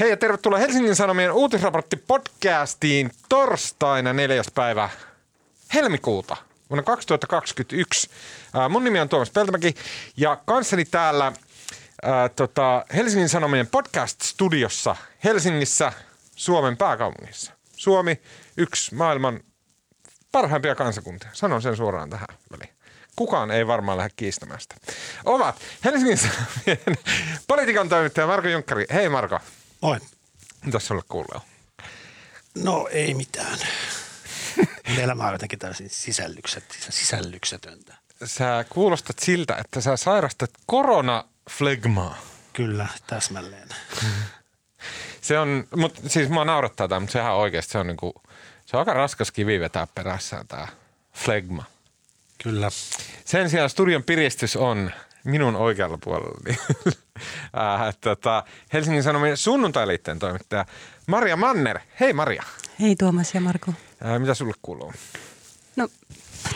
Hei ja tervetuloa Helsingin Sanomien uutisraportti podcastiin torstaina 4. päivä helmikuuta vuonna 2021. Ää, mun nimi on Tuomas Peltomäki ja kanssani täällä ää, tota, Helsingin Sanomien podcast-studiossa Helsingissä, Suomen pääkaupungissa. Suomi, yksi maailman parhaimpia kansakuntia. Sanon sen suoraan tähän väliin. Kukaan ei varmaan lähde kiistämään sitä. Ovat Helsingin Sanomien politiikan toimittaja Marko Junkkari. Hei Marko. Moi. Mitäs sulle kuuluu? No ei mitään. Elämä on jotenkin täysin sisällykset, sisällyksetöntä. Sä kuulostat siltä, että sä sairastat koronaflegmaa. Kyllä, täsmälleen. Se on, mutta siis mua naurattaa tämä, mutta sehän oikeasti se on niinku, se on aika raskas kivi vetää perässään tämä flegma. Kyllä. Sen sijaan studion piristys on minun oikealla puolellani. äh, tota, Helsingin Sanomien sunnuntailiitteen toimittaja Maria Manner. Hei Maria. Hei Tuomas ja Marko. Äh, mitä sulle kuuluu? No,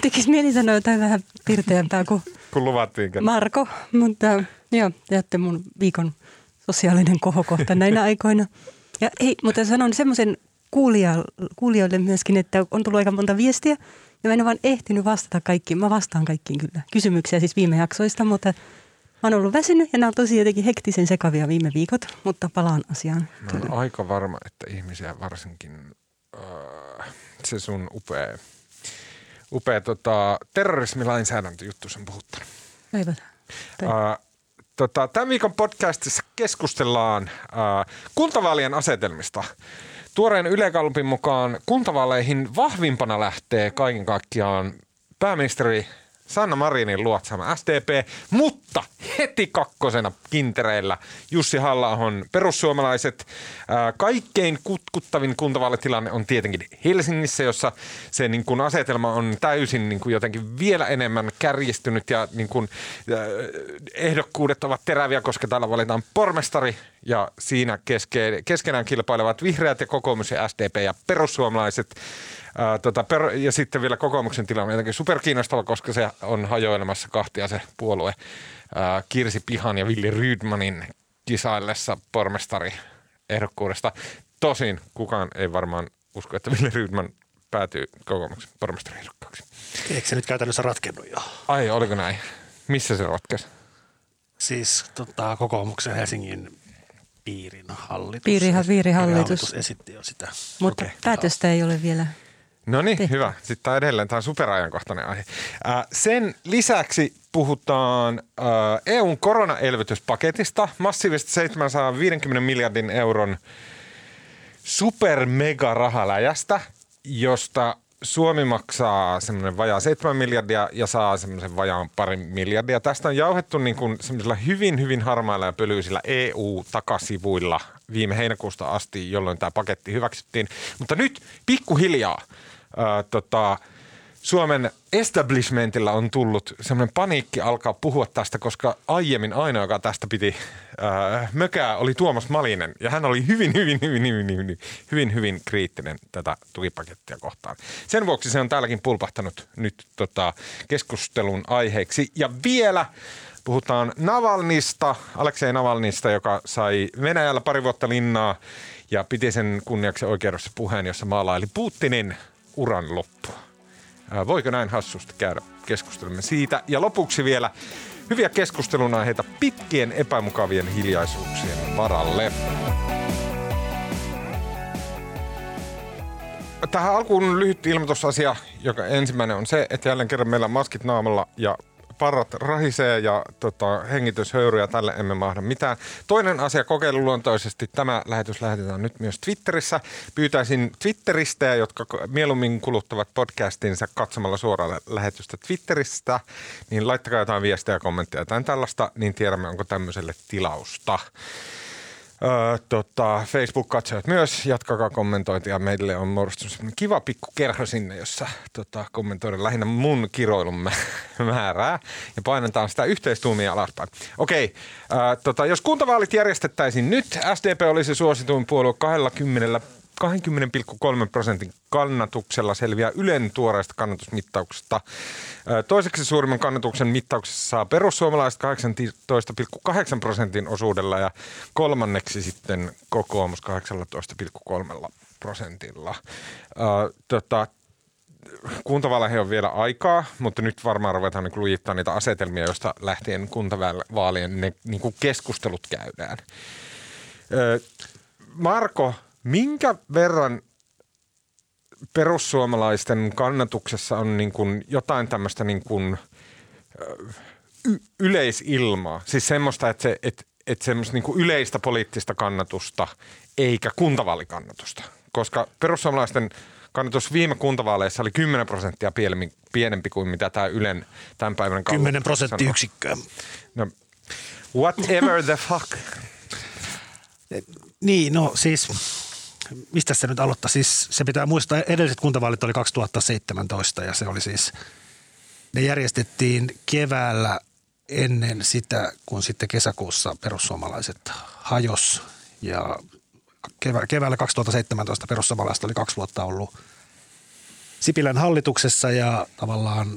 tekis mieli sanoa jotain vähän pirteämpää kuin Kun luvattiin. Marko, mutta joo, te mun viikon sosiaalinen kohokohta näinä aikoina. Ja hei, mutta sanon semmoisen kuulijoille myöskin, että on tullut aika monta viestiä ja mä en ole vaan ehtinyt vastata kaikkiin. Mä vastaan kaikkiin kyllä. Kysymyksiä siis viime jaksoista, mutta mä oon ollut väsynyt ja nämä on tosi jotenkin hektisen sekavia viime viikot, mutta palaan asiaan. Mä oon aika varma, että ihmisiä varsinkin äh, se sun upea, upea tota, terrorismilainsäädäntöjuttu on puhuttanut. Toivotaan. Äh, tota, tämän viikon podcastissa keskustellaan äh, kuntavaalien asetelmista. Tuoreen Yle mukaan kuntavaaleihin vahvimpana lähtee kaiken kaikkiaan pääministeri Sanna Marinin luotsama SDP, mutta heti kakkosena kintereillä Jussi halla perussuomalaiset. Kaikkein kutkuttavin kuntavaalitilanne on tietenkin Helsingissä, jossa se niin kuin asetelma on täysin niin kuin jotenkin vielä enemmän kärjistynyt ja niin kuin, ehdokkuudet ovat teräviä, koska täällä valitaan pormestari ja siinä keske, keskenään kilpailevat vihreät ja kokoomus ja SDP ja perussuomalaiset. Ää, tota, per, ja sitten vielä kokoomuksen tilanne on jotenkin superkiinnostava, koska se on hajoilemassa kahtia se puolue ää, Kirsi Pihan ja Villi Rydmanin kisaillessa pormestari ehdokkuudesta. Tosin kukaan ei varmaan usko, että Villi Rydman päätyy kokoomuksen pormestariehdokkaaksi. Eikö se nyt käytännössä ratkennut jo? Ai, oliko näin? Missä se ratkesi? Siis tota, kokoomuksen Helsingin piirin hallitus. Piiriha, piirihallitus. esitti jo sitä. Mutta Okei. päätöstä ei ole vielä No niin, hyvä. Sitten tämä edelleen, tämä on superajankohtainen aihe. Äh, sen lisäksi puhutaan äh, EUn koronaelvytyspaketista, massiivisesta 750 miljardin euron super mega rahaläjästä, josta Suomi maksaa semmoinen vajaa 7 miljardia ja saa semmoisen vajaan parin miljardia. Tästä on jauhettu niin kuin semmoisilla hyvin, hyvin harmailla ja pölyisillä EU-takasivuilla viime heinäkuusta asti, jolloin tämä paketti hyväksyttiin. Mutta nyt pikkuhiljaa ää, tota, Suomen establishmentilla on tullut semmoinen paniikki alkaa puhua tästä, koska aiemmin ainoa, joka tästä piti ää, mökää, oli Tuomas Malinen. Ja hän oli hyvin, hyvin, hyvin, hyvin, hyvin, hyvin, hyvin kriittinen tätä tukipakettia kohtaan. Sen vuoksi se on täälläkin pulpahtanut nyt tota, keskustelun aiheeksi. Ja vielä puhutaan Navalnista, Aleksei Navalnista, joka sai Venäjällä pari vuotta linnaa ja piti sen kunniaksi oikeudessa puheen, jossa maalaili Putinin uran loppua. Voiko näin hassusti käydä? Keskustelemme siitä. Ja lopuksi vielä hyviä keskustelun aiheita pitkien epämukavien hiljaisuuksien varalle. Tähän alkuun lyhyt ilmoitusasia, joka ensimmäinen on se, että jälleen kerran meillä on maskit naamalla ja parrat rahisee ja tota, hengityshöyryjä, tälle emme mahda mitään. Toinen asia kokeiluluontoisesti, tämä lähetys lähetetään nyt myös Twitterissä. Pyytäisin Twitteristä, jotka mieluummin kuluttavat podcastinsa katsomalla suoraan lähetystä Twitteristä, niin laittakaa jotain viestejä ja kommentteja tai tällaista, niin tiedämme, onko tämmöiselle tilausta. Öö, tota, Facebook-katsojat myös, jatkakaa kommentointia. Meille on muodostunut kiva pikku kerho sinne, jossa tota, kommentoidaan lähinnä mun kiroilun mä- määrää ja painetaan sitä yhteistuumia alaspäin. Okei, öö, tota, jos kuntavaalit järjestettäisiin nyt, SDP olisi suosituin puolue 20 20,3 prosentin kannatuksella selviää Ylen tuoreesta kannatusmittauksesta. Toiseksi suurimman kannatuksen mittauksessa saa perussuomalaiset 18,8 prosentin osuudella ja kolmanneksi sitten kokoomus 18,3 prosentilla. Tota, kuntavaaleihin on vielä aikaa, mutta nyt varmaan ruvetaan niin lujittaa niitä asetelmia, joista lähtien kuntavaalien ne niin keskustelut käydään. Marko, minkä verran perussuomalaisten kannatuksessa on niin kuin jotain tämmöistä niin kuin, y- yleisilmaa? Siis semmoista, että, se, että, että semmoista niin kuin yleistä poliittista kannatusta eikä kuntavaalikannatusta. Koska perussuomalaisten kannatus viime kuntavaaleissa oli 10 prosenttia pienempi, pienempi kuin mitä tämä Ylen tämän päivän 10 galluppi sanoo. prosenttiyksikköä. No, whatever the fuck. Niin, no siis, mistä se nyt aloittaa? Siis se pitää muistaa, edelliset kuntavaalit oli 2017 ja se oli siis, ne järjestettiin keväällä ennen sitä, kun sitten kesäkuussa perussuomalaiset hajos ja kevä, keväällä 2017 perussuomalaiset oli kaksi vuotta ollut Sipilän hallituksessa ja tavallaan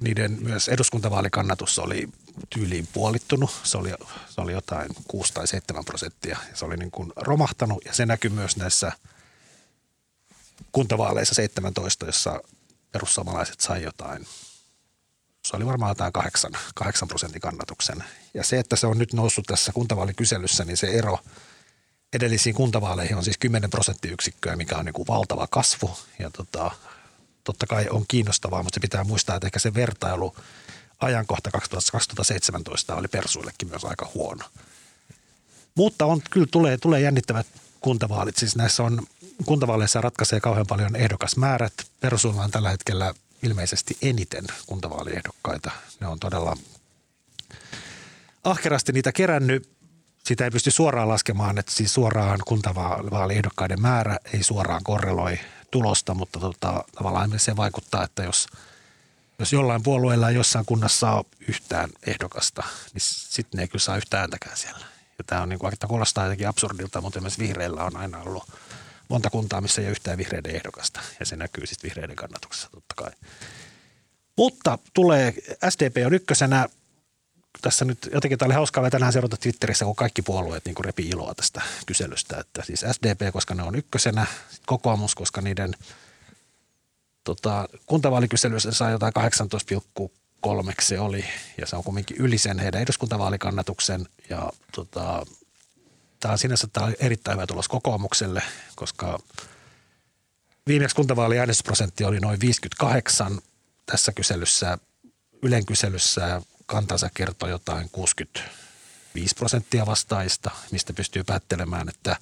niiden myös eduskuntavaalikannatus oli tyyliin puolittunut. Se oli, se oli jotain 6 tai 7 prosenttia. Se oli niin kuin romahtanut ja se näkyy myös näissä kuntavaaleissa 17, jossa perussuomalaiset sai jotain, se oli varmaan jotain 8, 8 prosentin kannatuksen. Ja se, että se on nyt noussut tässä kuntavaalikyselyssä, niin se ero edellisiin kuntavaaleihin on siis 10 prosenttiyksikköä, mikä on niin kuin valtava kasvu. Ja tota, totta kai on kiinnostavaa, mutta pitää muistaa, että ehkä se vertailu ajankohta 2017 oli Persuillekin myös aika huono. Mutta on, kyllä tulee, tulee jännittävät kuntavaalit. Siis näissä on, kuntavaaleissa ratkaisee kauhean paljon ehdokasmäärät. Persuilla on tällä hetkellä ilmeisesti eniten kuntavaaliehdokkaita. Ne on todella ahkerasti niitä kerännyt. Sitä ei pysty suoraan laskemaan, että siis suoraan kuntavaaliehdokkaiden määrä ei suoraan korreloi tulosta, mutta tota, tavallaan se vaikuttaa, että jos, jos jollain puolueella ei jossain kunnassa ole yhtään ehdokasta, niin sitten ne ei kyllä saa yhtään ääntäkään siellä. Ja tämä on niin kuin, että kuulostaa jotenkin absurdilta, mutta myös vihreillä on aina ollut monta kuntaa, missä ei ole yhtään vihreiden ehdokasta. Ja se näkyy sitten vihreiden kannatuksessa totta kai. Mutta tulee, SDP on ykkösenä, tässä nyt jotenkin tämä oli hauskaa tänään seurata Twitterissä, kun kaikki puolueet niin repi iloa tästä kyselystä. Että siis SDP, koska ne on ykkösenä, sit kokoomus, koska niiden tota, kuntavaalikyselyssä sai jotain 18,3 se oli, ja se on kuitenkin yli sen heidän eduskuntavaalikannatuksen. Ja tota, tämä on sinänsä tämä on erittäin hyvä tulos kokoomukselle, koska viimeksi kuntavaali äänestysprosentti oli noin 58 tässä kyselyssä, Ylen kyselyssä kantansa kertoi jotain 65 prosenttia vastaajista, mistä pystyy päättelemään, että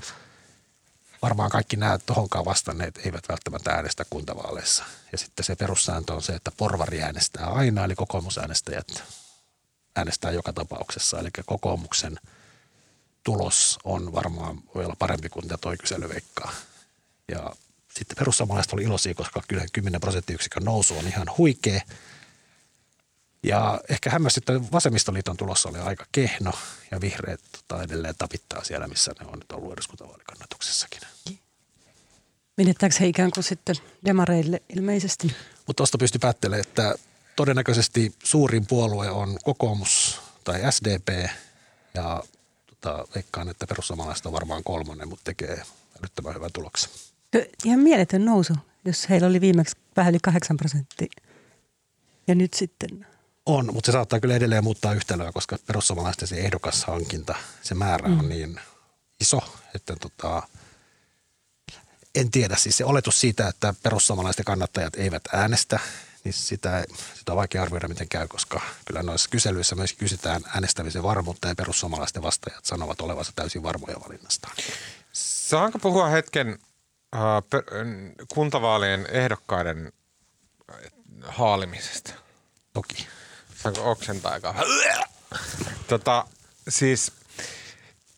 varmaan kaikki nämä tohonkaan vastanneet eivät välttämättä äänestä kuntavaaleissa. Ja sitten se perussääntö on se, että porvari äänestää aina, eli kokoomusäänestäjät äänestää joka tapauksessa. Eli kokoomuksen tulos on varmaan, voi olla parempi kuin mitä toi kysely veikkaa. Ja sitten perussuomalaiset oli iloisia, koska kyllä 10 prosenttiyksikön nousu on ihan huikea. Ja ehkä hämmästyttä vasemmistoliiton tulossa oli aika kehno ja vihreät tota, edelleen tapittaa siellä, missä ne on nyt ollut eduskuntavaalikannatuksessakin. Menettääkö he ikään kuin sitten demareille ilmeisesti? Mutta tuosta pystyy päättelemään, että todennäköisesti suurin puolue on kokoomus tai SDP ja tota, veikkaan, että perussuomalaiset on varmaan kolmonen, mutta tekee älyttömän hyvän tuloksen. Ihan mieletön nousu, jos heillä oli viimeksi vähän yli 8 prosenttia. Ja nyt sitten On, mutta se saattaa kyllä edelleen muuttaa yhtälöä, koska perussuomalaisten se ehdokashankinta, se määrä on niin iso, että tota, en tiedä. Siis se oletus siitä, että perussuomalaisten kannattajat eivät äänestä, niin sitä, sitä on vaikea arvioida, miten käy, koska kyllä noissa kyselyissä myös kysytään äänestämisen varmuutta ja perussuomalaisten vastaajat sanovat olevansa täysin varmoja valinnastaan. Saanko puhua hetken äh, per, kuntavaalien ehdokkaiden äh, haalimisesta? Toki. Saanko oksentaa aika Tota, siis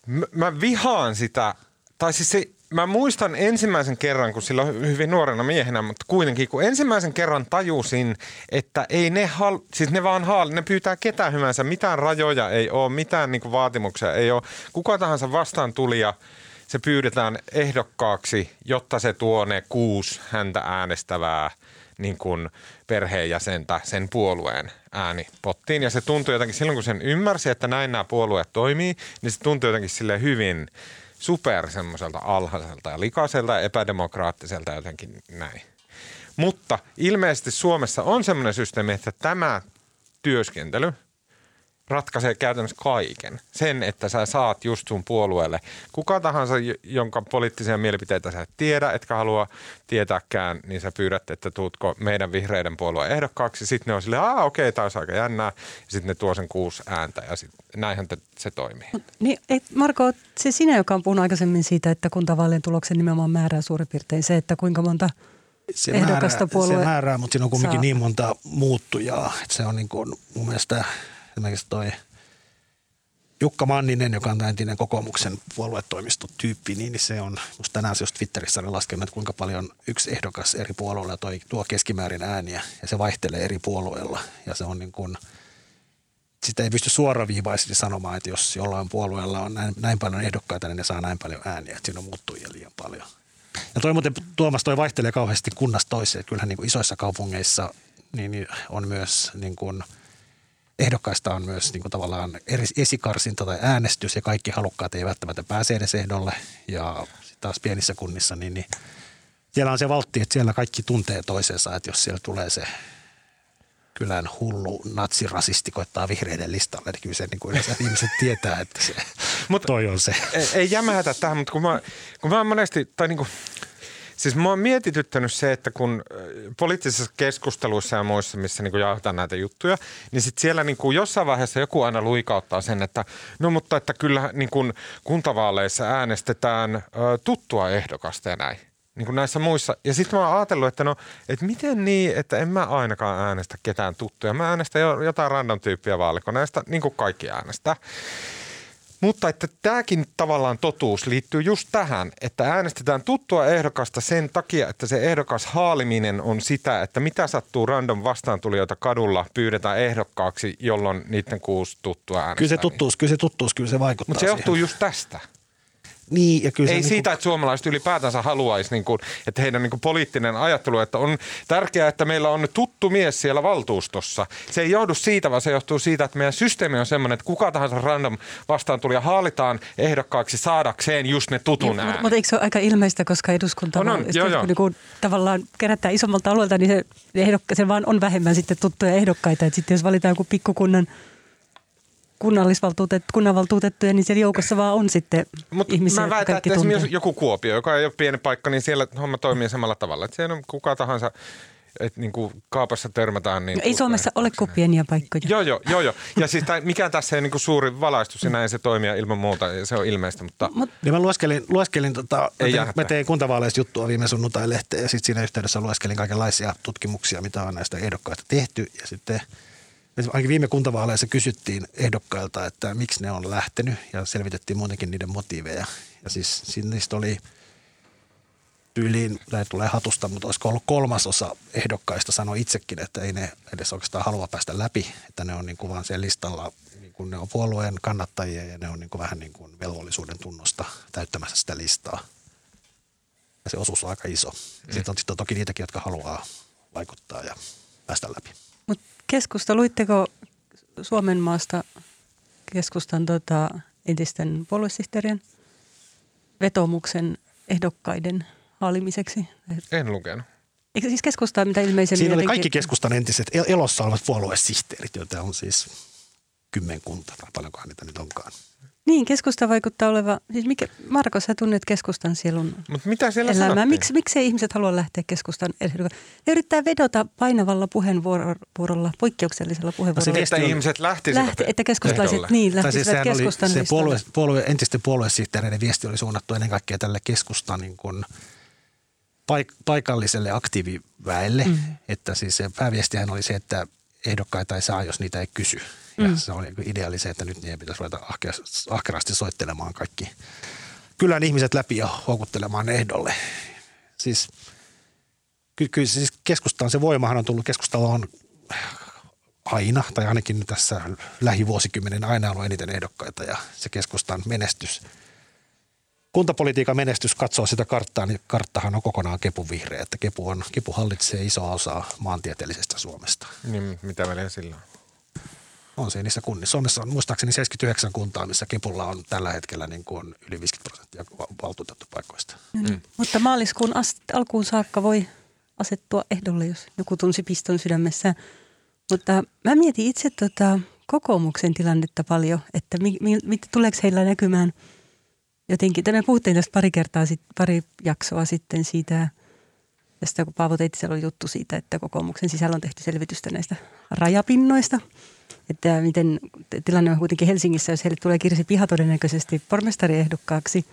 mä, mä vihaan sitä, tai siis se, mä muistan ensimmäisen kerran, kun silloin hyvin nuorena miehenä, mutta kuitenkin, kun ensimmäisen kerran tajusin, että ei ne, hal, siis ne vaan haal, ne pyytää ketään hyvänsä, mitään rajoja ei ole, mitään niinku vaatimuksia ei ole. Kuka tahansa vastaan tuli ja se pyydetään ehdokkaaksi, jotta se tuo ne kuusi häntä äänestävää niin kuin perheenjäsentä sen puolueen äänipottiin. Ja se tuntui jotenkin silloin, kun sen ymmärsi, että näin nämä puolueet toimii, niin se tuntui jotenkin sille hyvin super semmoiselta alhaiselta ja likaiselta ja epädemokraattiselta jotenkin näin. Mutta ilmeisesti Suomessa on semmoinen systeemi, että tämä työskentely – ratkaisee käytännössä kaiken. Sen, että sä saat just sun puolueelle kuka tahansa, jonka poliittisia mielipiteitä sä et tiedä, etkä halua tietääkään, niin sä pyydät, että tuutko meidän vihreiden puolueen ehdokkaaksi. Sitten ne on silleen, aa okei, okay, taas aika jännää. Ja sitten ne tuo sen kuusi ääntä ja sit, näinhän te, se toimii. Niin, et Marko, se sinä, joka on puhunut aikaisemmin siitä, että kuntavaalien tuloksen nimenomaan määrää suurin piirtein se, että kuinka monta se ehdokasta määrää, puolue Se määrää, mutta siinä on kuitenkin saa. niin monta muuttujaa. Että se on niin kuin mun mielestä – esimerkiksi toi Jukka Manninen, joka on entinen kokoomuksen puoluetoimistotyyppi, niin se on, musta tänään se just Twitterissä oli laskenut, että kuinka paljon yksi ehdokas eri puolueilla toi, tuo keskimäärin ääniä ja se vaihtelee eri puolueilla ja se on niin kuin, sitä ei pysty suoraviivaisesti sanomaan, että jos jollain puolueella on näin, näin paljon ehdokkaita, niin ne saa näin paljon ääniä, että siinä on muuttujia liian paljon. Ja toi muuten, Tuomas, toi vaihtelee kauheasti kunnasta toiseen, kyllähän niin kuin isoissa kaupungeissa niin on myös niin kuin – ehdokkaista on myös niin kuin tavallaan esikarsinta tai äänestys ja kaikki halukkaat ei välttämättä pääse edes ehdolle. Ja taas pienissä kunnissa, niin, niin siellä on se valtti, että siellä kaikki tuntee toisensa, että jos siellä tulee se kylän hullu natsirasisti koittaa vihreiden listalle, niin kyllä se niin kuin yleensä ihmiset tietää, että se Mut toi on se. Ei, ei jämähätä tähän, mutta kun mä, kun mä monesti, tai niin kuin, Siis mä oon mietityttänyt se, että kun poliittisissa keskusteluissa ja muissa, missä niin jaetaan näitä juttuja, niin sitten siellä niin kuin jossain vaiheessa joku aina luikauttaa sen, että no mutta että kyllä niin kuin kuntavaaleissa äänestetään ö, tuttua ehdokasta ja näin niin kuin näissä muissa. Ja sitten mä oon ajatellut, että no, että miten niin, että en mä ainakaan äänestä ketään tuttuja. Mä äänestän jotain random tyyppiä vaalikoneesta, niin kuin kaikki äänestää. Mutta että tämäkin tavallaan totuus liittyy just tähän, että äänestetään tuttua ehdokasta sen takia, että se ehdokas haaliminen on sitä, että mitä sattuu random vastaantulijoita kadulla pyydetään ehdokkaaksi, jolloin niiden kuusi tuttua äänestää. Kyllä se tuttuus, kyllä se tuttuus, kyllä se vaikuttaa Mutta se johtuu siihen. just tästä. Niin, ja kyllä Ei se siitä, niin kuin... että suomalaiset ylipäätänsä haluaisi, niin kuin, että heidän niin kuin poliittinen ajattelu, että on tärkeää, että meillä on tuttu mies siellä valtuustossa. Se ei johdu siitä, vaan se johtuu siitä, että meidän systeemi on sellainen, että kuka tahansa random vastaan tuli ja haalitaan ehdokkaaksi saadakseen just ne tutun niin, äänen. Mutta eikö se ole aika ilmeistä, koska eduskunta on, on, joo, joo. Niin kuin, tavallaan kerättää isommalta alueelta, niin se, ehdokka, se vaan on vähemmän sitten tuttuja ehdokkaita. Että sitten jos valitaan joku pikkukunnan – kunnallisvaltuutet, kunnanvaltuutettuja, niin siellä joukossa vaan on sitten Mut ihmisiä, mä väitän, että esimerkiksi joku Kuopio, joka ei ole pieni paikka, niin siellä homma toimii samalla tavalla. Että siellä on kuka tahansa että niin kuin kaapassa törmätään. Niin no, ei Suomessa ole kuin pieniä paikkoja. Joo, joo, joo. joo. Ja siis tämä, mikään tässä ei niin kuin suuri valaistus ja näin se toimia ilman muuta, ja se on ilmeistä. Mutta... Mut, niin mä lueskelin, lueskelin tota, ei mä, tein, mä tein kuntavaaleista juttua viime sunnuntai lehteen ja sitten siinä yhteydessä lueskelin kaikenlaisia tutkimuksia, mitä on näistä ehdokkaista tehty. Ja sitten – ainakin viime kuntavaaleissa kysyttiin ehdokkailta, että miksi ne on lähtenyt ja selvitettiin muutenkin niiden motiiveja. Ja siis niistä oli tyyliin, tämä tulee hatusta, mutta olisiko ollut kolmasosa ehdokkaista sanoi itsekin, että ei ne edes oikeastaan halua päästä läpi, että ne on niin kuin vaan siellä listalla, niin kuin ne on puolueen kannattajia ja ne on niin kuin vähän niin kuin velvollisuuden tunnosta täyttämässä sitä listaa. Ja se osuus on aika iso. Mm. Sitten on, sitten on toki niitäkin, jotka haluaa vaikuttaa ja päästä läpi. Keskusta, luitteko Suomen maasta keskustan tota, entisten puoluesihteerien vetomuksen ehdokkaiden haalimiseksi? En lukenut. Eikö siis keskustaa mitä ilmeisemmin? Siinä oli kaikki keskustan entiset elossa olevat puoluesihteerit, joita on siis kymmenkunta tai paljonkohan niitä nyt onkaan. Niin, keskusta vaikuttaa oleva, siis mikä, Marko, sä tunnet keskustan sielun Mut mitä siellä elämää. Miksi, miksi ihmiset halua lähteä keskustan Ne yrittää vedota painavalla puheenvuorolla, poikkeuksellisella puheenvuorolla. No se, että ihmiset lähtisivät Lähti, Että keskustalaiset, niin, lähtisivät siis keskustan se puolue, puolue, entisten puoluesihteereiden viesti oli suunnattu ennen kaikkea tälle keskustan niin kuin paik- paikalliselle aktiiviväelle. Mm. Että siis se pääviestihän oli se, että ehdokkaita ei saa, jos niitä ei kysy. Ja mm. se oli ideaali se, että nyt niiden pitäisi ruveta ahkerasti soittelemaan kaikki kylän ihmiset läpi ja houkuttelemaan ehdolle. Siis kyllä, kyllä siis keskustaan se voimahan on tullut, keskustalla on aina, tai ainakin tässä lähivuosikymmenen aina ollut eniten ehdokkaita ja se keskustan menestys kuntapolitiikan menestys katsoo sitä karttaa, niin karttahan on kokonaan Kepun vihreä, että Kepu, on, Kepu hallitsee isoa osaa maantieteellisestä Suomesta. Niin, mitä väliä sillä on? On se niissä kunnissa. Suomessa on muistaakseni 79 kuntaa, missä Kepulla on tällä hetkellä niin kuin yli 50 prosenttia valtuutettu paikoista. Mm. Mutta maaliskuun ast- alkuun saakka voi asettua ehdolle, jos joku tunsi piston sydämessä. Mutta mä mietin itse tota kokoomuksen tilannetta paljon, että mi, mi, tuleeko heillä näkymään jotenkin. Me puhuttiin tästä pari kertaa, sit, pari jaksoa sitten siitä, tästä kun Paavo Teittisellä oli juttu siitä, että kokoomuksen sisällä on tehty selvitystä näistä rajapinnoista. Että miten tilanne on kuitenkin Helsingissä, jos heille tulee Kirsi Piha todennäköisesti pormestariehdokkaaksi,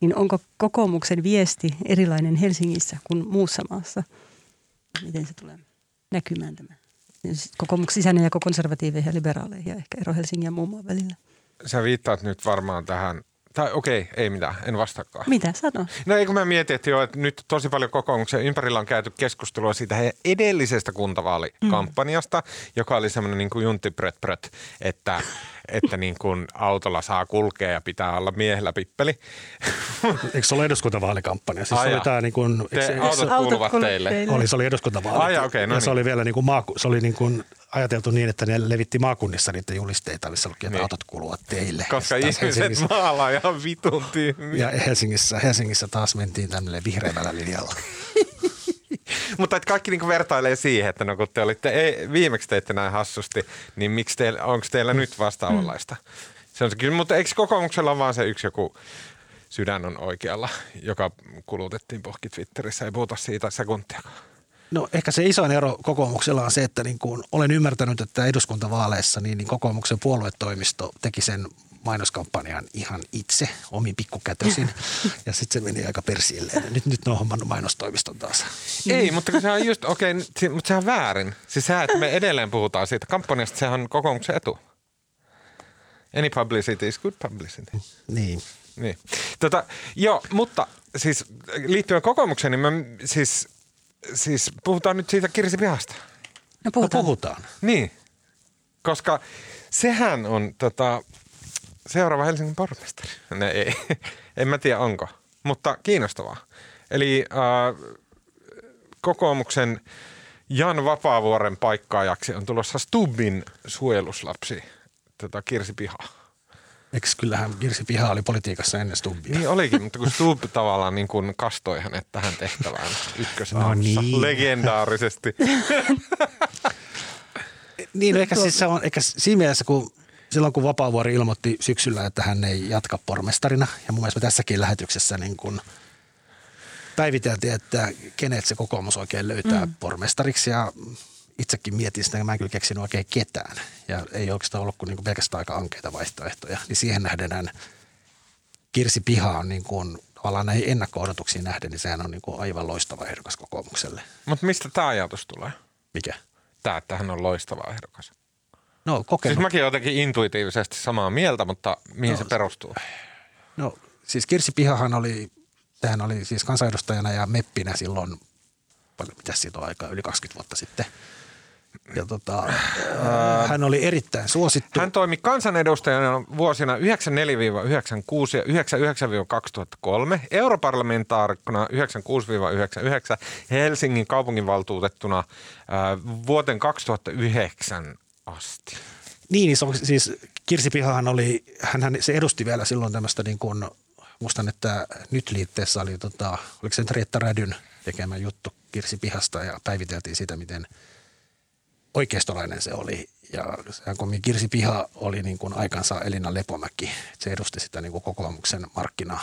niin onko kokoomuksen viesti erilainen Helsingissä kuin muussa maassa? Miten se tulee näkymään tämä? Kokoomuksen sisäinen jako konservatiiveihin ja liberaaleihin ja ehkä ero Helsingin ja muun maan välillä. Sä viittaat nyt varmaan tähän tai okei, okay, ei mitään, en vastaakaan. Mitä sano? No ei kun mä mietin, että, jo, että nyt tosi paljon kokoomuksen ympärillä on käyty keskustelua siitä heidän edellisestä kuntavaalikampanjasta, mm. joka oli semmoinen niin kuin junttipröt että että niin kuin autolla saa kulkea ja pitää olla miehellä pippeli. Eikö se ole eduskuntavaalikampanja? Siis se oli tämä niin kuin, Te, eikö, autot kuuluvat autot teille. teille. Oli, se oli eduskuntavaalit. Ai, okay, no ja niin. se oli vielä niin kuin maaku, se oli niin kuin ajateltu niin, että ne levitti maakunnissa niitä julisteita, missä luki, että Niin. autot kuuluvat teille. Koska ihmiset maalaa ihan vitun tyhmiä. ja Helsingissä, Helsingissä taas mentiin tämmöille vihreämällä linjalla. Mutta että kaikki niinku vertailee siihen, että no kun te olitte, ei, viimeksi teitte näin hassusti, niin miksi teillä, onko teillä nyt vastaavanlaista? Se on se kyllä, mutta eikö kokoomuksella on vaan se yksi joku sydän on oikealla, joka kulutettiin pohki Twitterissä, ei puhuta siitä sekuntiakaan. No ehkä se isoin ero kokoomuksella on se, että niin kuin olen ymmärtänyt, että eduskuntavaaleissa niin, niin kokoomuksen puoluetoimisto teki sen mainoskampanjan ihan itse, omin pikkukätösin. ja sitten se meni aika persilleen. Nyt, nyt ne on hommannut mainostoimiston taas. Ei, mutta kun se on just, okei, okay, mutta se on väärin. Siis se, että me edelleen puhutaan siitä kampanjasta, sehän on kokoomuksen etu. Any publicity is good publicity. Niin. Niin. Tota, joo, mutta siis liittyen kokoomukseen, niin mä siis, siis puhutaan nyt siitä Kirsi Pihasta. No No puhutaan. puhutaan. Niin, koska sehän on tota, seuraava Helsingin pormestari. Ne ei, en mä tiedä onko, mutta kiinnostavaa. Eli äh, kokoomuksen Jan Vapaavuoren paikkaajaksi on tulossa Stubbin suojeluslapsi tota Kirsi Piha. Eikö kyllähän Kirsi Piha oli politiikassa ennen Stubbia? Niin olikin, mutta kun Stubb tavallaan niin kuin kastoi hänet tähän tehtävään ykkösaamussa No niin. legendaarisesti. Niin, no ehkä, siis se on, ehkä siinä mielessä, kun silloin kun Vapaavuori ilmoitti syksyllä, että hän ei jatka pormestarina, ja mun mielestä tässäkin lähetyksessä niin kun päiviteltiin, että kenet se kokoomus oikein löytää mm. pormestariksi, ja itsekin mietin sitä, mä en kyllä keksinyt oikein ketään, ja ei oikeastaan ollut kuin, niin kuin pelkästään aika ankeita vaihtoehtoja, niin siihen nähden Kirsi Piha on niin kuin, tavallaan näihin ennakko-odotuksiin nähden, niin sehän on niin kuin aivan loistava ehdokas kokoomukselle. mutta mistä tämä ajatus tulee? Mikä? Tämä, että hän on loistava ehdokas. No kokenut. Siis mäkin jotenkin intuitiivisesti samaa mieltä, mutta mihin No, se perustuu? No siis Kirsi Pihahan oli, tähän oli siis kansanedustajana ja meppinä silloin, paljon, mitäs siitä on aikaa, yli 20 vuotta sitten. Ja tota, hän oli erittäin suosittu. Hän toimi kansanedustajana vuosina 94-96 ja 99-2003, europarlamentaarikkona 96-99, Helsingin kaupunginvaltuutettuna ää, vuoteen 2009 asti. Niin, se on, siis Kirsi Pihahan oli, hän se edusti vielä silloin tämmöistä niin kuin, muistan, että nyt liitteessä oli, tota, oliko se nyt Reetta Rädyn tekemä juttu Kirsi Pihasta ja päiviteltiin sitä, miten oikeistolainen se oli. Ja sehän kun Kirsi Piha oli niin kuin aikansa Elina Lepomäki, se edusti sitä niin kuin kokoomuksen markkina,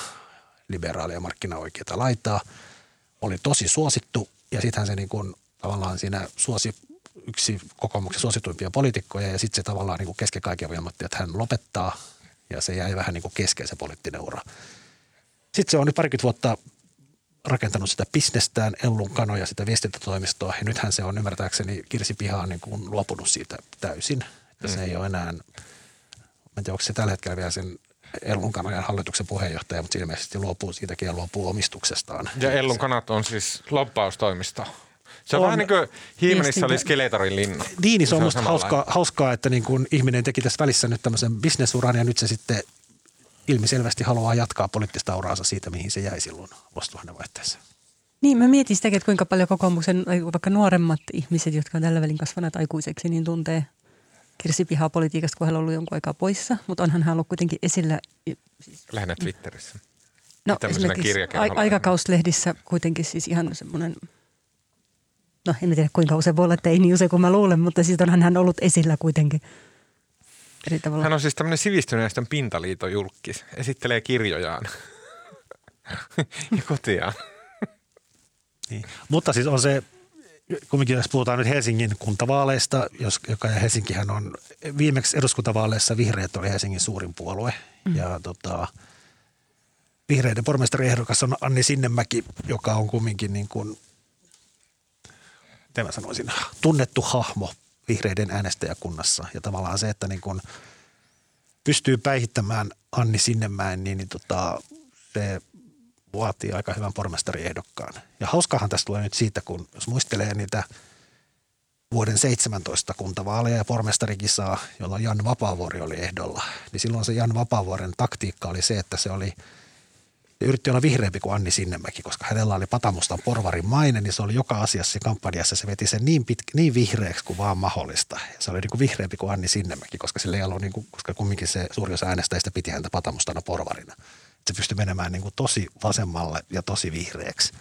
liberaalia markkinaoikeita laitaa, oli tosi suosittu ja sittenhän se niin kuin, tavallaan siinä suosi yksi kokoomuksen suosituimpia poliitikkoja ja sitten se tavallaan niin kuin kesken kaiken ilmoitti, että hän lopettaa ja se jäi vähän niin kuin kesken se poliittinen ura. Sitten se on nyt parikymmentä vuotta rakentanut sitä bisnestään, Ellun kanoja, sitä viestintätoimistoa. Ja nythän se on ymmärtääkseni, Kirsi Piha on niin kuin luopunut siitä täysin. Että se ei ole enää, mä en tiedä, onko se tällä hetkellä vielä sen Ellun kanojen hallituksen puheenjohtaja, mutta se ilmeisesti luopuu siitäkin ja luopuu omistuksestaan. Ja Ellun kanat on siis lobbaustoimisto. Se on, On. vähän niin kuin Hiimenissä Viestintä. oli Skeletorin linna. Niin, niin se on musta hauskaa, hauskaa, että niin kuin ihminen teki tässä välissä nyt tämmöisen bisnesuran ja nyt se sitten ilmiselvästi haluaa jatkaa poliittista uraansa siitä, mihin se jäi silloin vuosituhannen vaihteessa. Niin, mä mietin sitäkin, että kuinka paljon kokoomuksen, vaikka nuoremmat ihmiset, jotka on tällä välin kasvaneet aikuiseksi, niin tuntee Kirsi Pihaa politiikasta, kun hän on ollut jonkun aikaa poissa, mutta onhan hän ollut kuitenkin esillä. Lähinnä Twitterissä. No esimerkiksi a- aikakauslehdissä kuitenkin siis ihan semmoinen, no en tiedä kuinka usein voi olla, että ei niin usein kuin mä luulen, mutta siis onhan hän ollut esillä kuitenkin eri tavalla. Hän on siis tämmöinen sivistyneistön pintaliiton julkis, esittelee kirjojaan ja kotiaan. Niin. Mutta siis on se, kumminkin jos puhutaan nyt Helsingin kuntavaaleista, jos, joka ja Helsinkihän on viimeksi eduskuntavaaleissa vihreät oli Helsingin suurin puolue. Mm. Ja tota, vihreiden pormestariehdokas on Anni Sinnemäki, joka on kumminkin niin kuin, miten mä sanoisin, tunnettu hahmo vihreiden äänestäjäkunnassa. Ja tavallaan se, että niin kuin pystyy päihittämään Anni Sinnemäen, niin, niin tota, se vaatii aika hyvän pormestariehdokkaan. Ja hauskahan tästä tulee nyt siitä, kun jos muistelee niitä vuoden 17 kuntavaaleja ja pormestarikisaa, jolloin Jan Vapaavuori oli ehdolla, niin silloin se Jan Vapaavuoren taktiikka oli se, että se oli – yritti olla vihreämpi kuin Anni Sinnemäki, koska hänellä oli Patamustan porvarin maine, niin se oli joka asiassa kampanjassa, se veti sen niin, pitkä, niin vihreäksi kuin vaan mahdollista. Se oli niin kuin vihreämpi kuin Anni Sinnemäki, koska sillä ei ollut, niin kuin, koska kumminkin se suuri osa äänestäjistä piti häntä Patamustana porvarina se pystyi menemään niin kuin tosi vasemmalle ja tosi vihreäksi.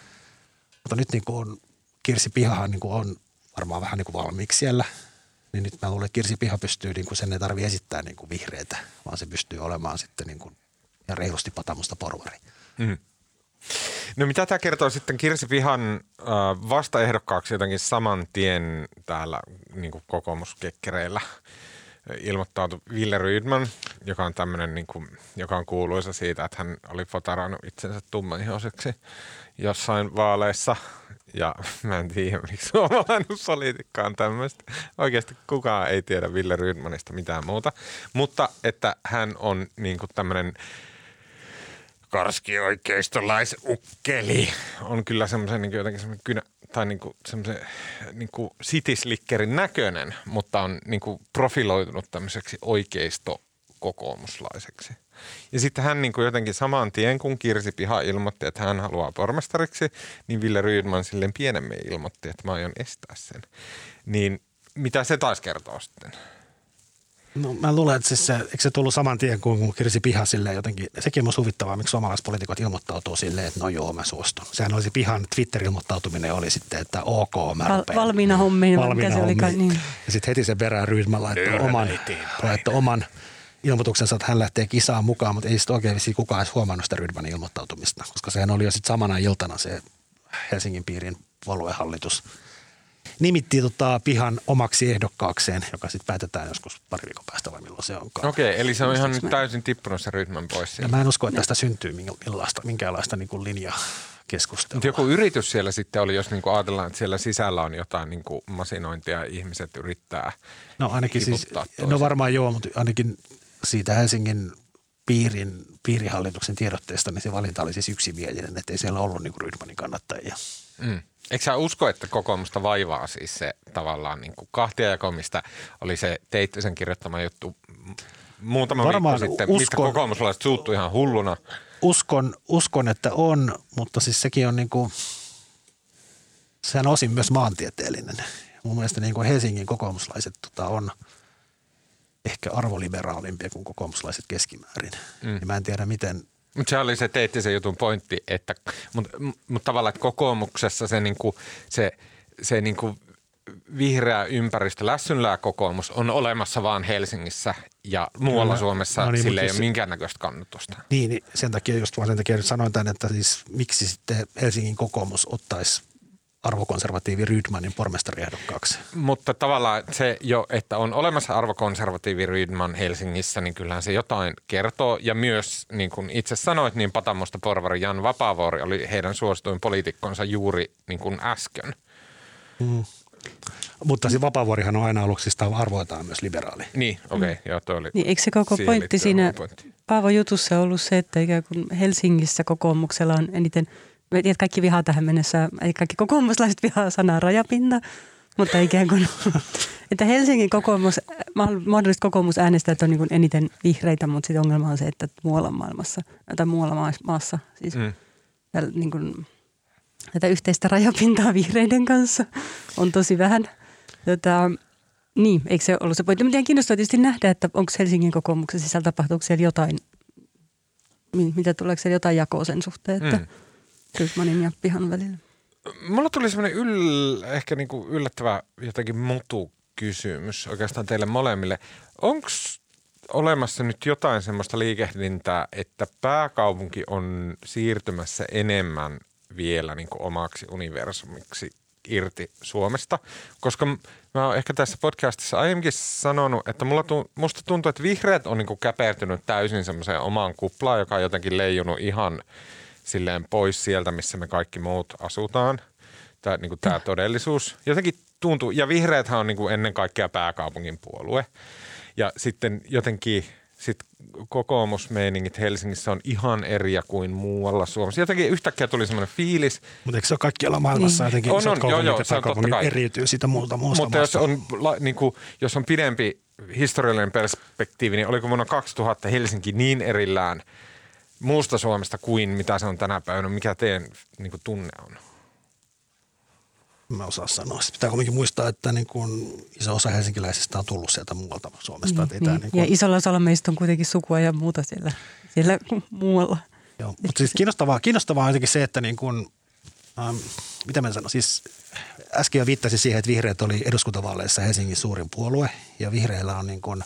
Mutta nyt niin kuin on, Kirsi Pihahan niin kuin on varmaan vähän niin kuin valmiiksi siellä, niin nyt mä luulen, että Kirsi Piha pystyy, niin kuin sen ei tarvitse esittää niin kuin vihreitä, vaan se pystyy olemaan sitten niin kuin, ja reilusti patamusta porvari. Mm. No mitä tämä kertoo sitten Kirsi Pihan äh, vastaehdokkaaksi jotenkin saman tien täällä niin kokoomuskekkereillä – ilmoittautui Ville Rydman, joka on tämmöinen, niin joka on kuuluisa siitä, että hän oli fotarannut itsensä tummaihoiseksi jossain vaaleissa. Ja mä en tiedä, miksi suomalainen poliitikka on tämmöistä. Oikeasti kukaan ei tiedä Ville Rydmanista mitään muuta. Mutta että hän on niin kuin tämmöinen karski oikeistolaisukkeli on kyllä semmoisen niin jotenkin semmoinen kynä, tai niinku semmoisen niinku sitislikkerin näköinen, mutta on niinku profiloitunut tämmöiseksi oikeisto kokoomuslaiseksi. Ja sitten hän niin kuin jotenkin saman tien, kun Kirsi Piha ilmoitti, että hän haluaa pormestariksi, niin Ville Rydman silleen pienemmin ilmoitti, että mä aion estää sen. Niin mitä se taas kertoo sitten? No mä luulen, että siis se, eikö se tullut saman tien kuin Kirsi Piha silleen jotenkin, sekin on huvittavaa, miksi suomalaispolitiikot ilmoittautuu silleen, että no joo, mä suostun. Sehän olisi Pihan Twitter-ilmoittautuminen oli sitten, että ok, mä Val, rupean. Valmiina hommiin. Valmiina hommiin. Niin. Ja sitten heti sen perään Rydman laittoi oman, laittoi oman ilmoituksensa, että hän lähtee kisaan mukaan, mutta ei sitten oikein kukaan edes huomannut sitä Rydmanin ilmoittautumista, koska sehän oli jo sitten samana iltana se Helsingin piirin puoluehallitus – nimitti tota pihan omaksi ehdokkaakseen, joka sitten päätetään joskus pari viikon päästä vai milloin se onkaan. Okei, eli se on ihan nyt täysin tippunut se ryhmän pois. Ja mä en usko, että tästä syntyy minkälaista, minkäänlaista niin linjaa keskustelua. Mutta joku yritys siellä sitten oli, jos niinku ajatellaan, että siellä sisällä on jotain niinku masinointia ja ihmiset yrittää No ainakin siis, no varmaan joo, mutta ainakin siitä Helsingin piirin, piirihallituksen tiedotteesta, niin se valinta oli siis yksimielinen, että ei siellä ollut niinku Rydmanin kannattajia. Mm. Eikö sä usko, että kokoomusta vaivaa siis se tavallaan niin kuin kahtiajako, mistä oli se Teittisen kirjoittama juttu muutama Varmaan viikko sitten, uskon, mistä kokoomuslaiset suuttu ihan hulluna? Uskon, uskon, että on, mutta siis sekin on niin kuin, sehän on osin myös maantieteellinen. Mun mielestä niin kuin Helsingin kokoomuslaiset tota, on ehkä arvoliberaalimpia kuin kokoomuslaiset keskimäärin. Mm. Ja mä en tiedä, miten – mutta se oli se se jutun pointti, että mutta mut tavallaan että kokoomuksessa se, niinku, se, se niinku vihreä ympäristö, lässynlää kokoomus on olemassa vaan Helsingissä ja muualla Kyllä. Suomessa no niin, sille ei ole minkäännäköistä kannatusta. Niin, niin, sen takia just vaan sen takia sanoin tämän, että siis miksi sitten Helsingin kokoomus ottaisi arvokonservatiivi Rydmanin pormestariehdokkaaksi. Mutta tavallaan se jo, että on olemassa arvokonservatiivi Rydman Helsingissä, niin kyllähän se jotain kertoo. Ja myös, niin kuin itse sanoit, niin Patamosta porvari Jan Vapaavuori oli heidän suosituin poliitikkonsa juuri niin kuin äsken. Mm. Mutta se Vapaavuorihan on aina ollut siis arvoitaan myös liberaali. Niin, okei. Okay, mm. joo, toi oli niin, eikö se koko pointti siinä Paavo jutussa ollut se, että ikään kuin Helsingissä kokoomuksella on eniten – mä tiedän, että kaikki vihaa tähän mennessä, eli kaikki kokoomuslaiset vihaa sanaa rajapinta, mutta ikään kuin, että Helsingin kokoomus, mahdollisesti kokoomusäänestäjät on niin eniten vihreitä, mutta sitten ongelma on se, että muualla maailmassa, tai muualla maassa, siis mm. niin kuin, tätä yhteistä rajapintaa vihreiden kanssa on tosi vähän. Tota, niin, eikö se ollut se pointti? Mutta kiinnostaa tietysti nähdä, että onko Helsingin kokoomuksen sisällä tapahtuuko siellä jotain, mitä tuleeko siellä jotain jakoa sen suhteen, että mm. Rydmanin ja Pihan välillä. Mulla tuli semmoinen yl, ehkä niinku yllättävä jotenkin mutu kysymys oikeastaan teille molemmille. Onko olemassa nyt jotain semmoista liikehdintää, että pääkaupunki on siirtymässä enemmän vielä niin omaksi universumiksi irti Suomesta, koska mä oon ehkä tässä podcastissa aiemminkin sanonut, että mulla tu, musta tuntuu, että vihreät on niin käpertynyt täysin semmoiseen omaan kuplaan, joka on jotenkin leijunut ihan silleen pois sieltä, missä me kaikki muut asutaan. Tämä, niin tämä todellisuus. Jotenkin tuntuu, ja vihreäthän on niin kuin ennen kaikkea pääkaupungin puolue. Ja sitten jotenkin sit kokoomusmeiningit Helsingissä on ihan eri kuin muualla Suomessa. Jotenkin yhtäkkiä tuli semmoinen fiilis. Mutta eikö se ole kaikkialla maailmassa niin. jotenkin on, on, joo, joo, se on totta kai. eriytyy sitä muuta muusta Mutta jos on, la, niin kuin, jos on pidempi historiallinen perspektiivi, niin oliko vuonna 2000 Helsinki niin erillään muusta Suomesta kuin mitä se on tänä päivänä? Mikä teidän niin kuin, tunne on? mä osaa sanoa. Sitten pitää kuitenkin muistaa, että niin kuin iso osa helsinkiläisistä on tullut sieltä muualta Suomesta. Niin, niin. Niin kuin... Ja isolla osalla meistä on kuitenkin sukua ja muuta siellä, siellä muualla. Joo, mutta siis kiinnostavaa, kiinnostavaa on jotenkin se, että niin kuin, ähm, mitä mä sanon, siis äsken jo viittasin siihen, että vihreät oli eduskuntavaaleissa Helsingin suurin puolue ja vihreillä on niin kuin,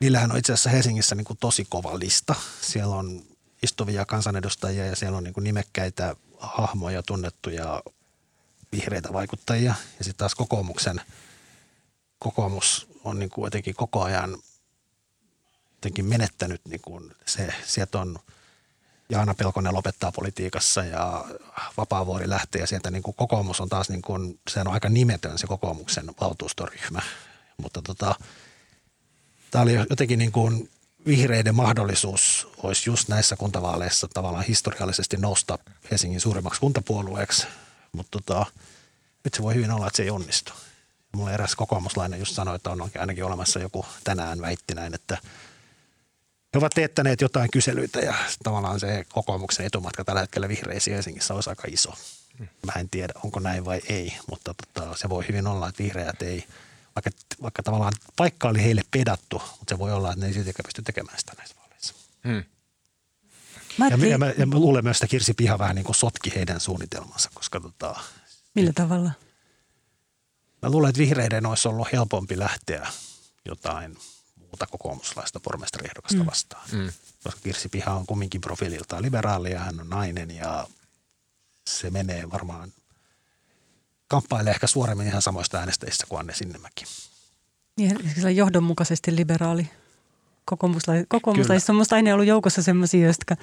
niillähän on itse asiassa Helsingissä niin kuin tosi kova lista. Siellä on istuvia kansanedustajia ja siellä on niin kuin nimekkäitä hahmoja, tunnettuja vihreitä vaikuttajia ja sitten taas kokoomuksen, kokoomus on niin kuin jotenkin koko ajan jotenkin menettänyt niin kuin se, sieltä on Jaana Pelkonen lopettaa politiikassa ja Vapaavuori lähtee ja sieltä niin kuin kokoomus on taas niin kuin, se on aika nimetön se kokoomuksen valtuustoryhmä, mutta tota, tämä oli jotenkin niin kuin vihreiden mahdollisuus olisi just näissä kuntavaaleissa tavallaan historiallisesti nousta Helsingin suurimmaksi kuntapuolueeksi – mutta tota, nyt se voi hyvin olla, että se ei onnistu. Mulle eräs kokoomuslainen just sanoi, että on ainakin olemassa joku tänään väitti näin, että he ovat teettäneet jotain kyselyitä ja tavallaan se kokoomuksen etumatka tällä hetkellä vihreisiin Helsingissä olisi aika iso. Mä en tiedä, onko näin vai ei, mutta tota, se voi hyvin olla, että vihreät ei, vaikka, vaikka tavallaan paikka oli heille pedattu, mutta se voi olla, että ne ei siltikään pysty tekemään sitä näissä vaaleissa. Hmm. Mä ja, ja, mä, ja mä luulen myös, että Kirsi Piha vähän niin kuin sotki heidän suunnitelmansa, koska tota, Millä tavalla? Mä luulen, että vihreiden olisi ollut helpompi lähteä jotain muuta kokoomuslaista pormestariehdokasta mm. vastaan. Mm. Koska Kirsi Piha on kumminkin profiililtaan liberaali ja hän on nainen ja se menee varmaan, kamppailee ehkä suoremmin ihan samoista äänestäjistä kuin Anne Sinnemäki. Niin, johdonmukaisesti liberaali kokoomuslaisissa on musta aina ollut joukossa sellaisia, jotka,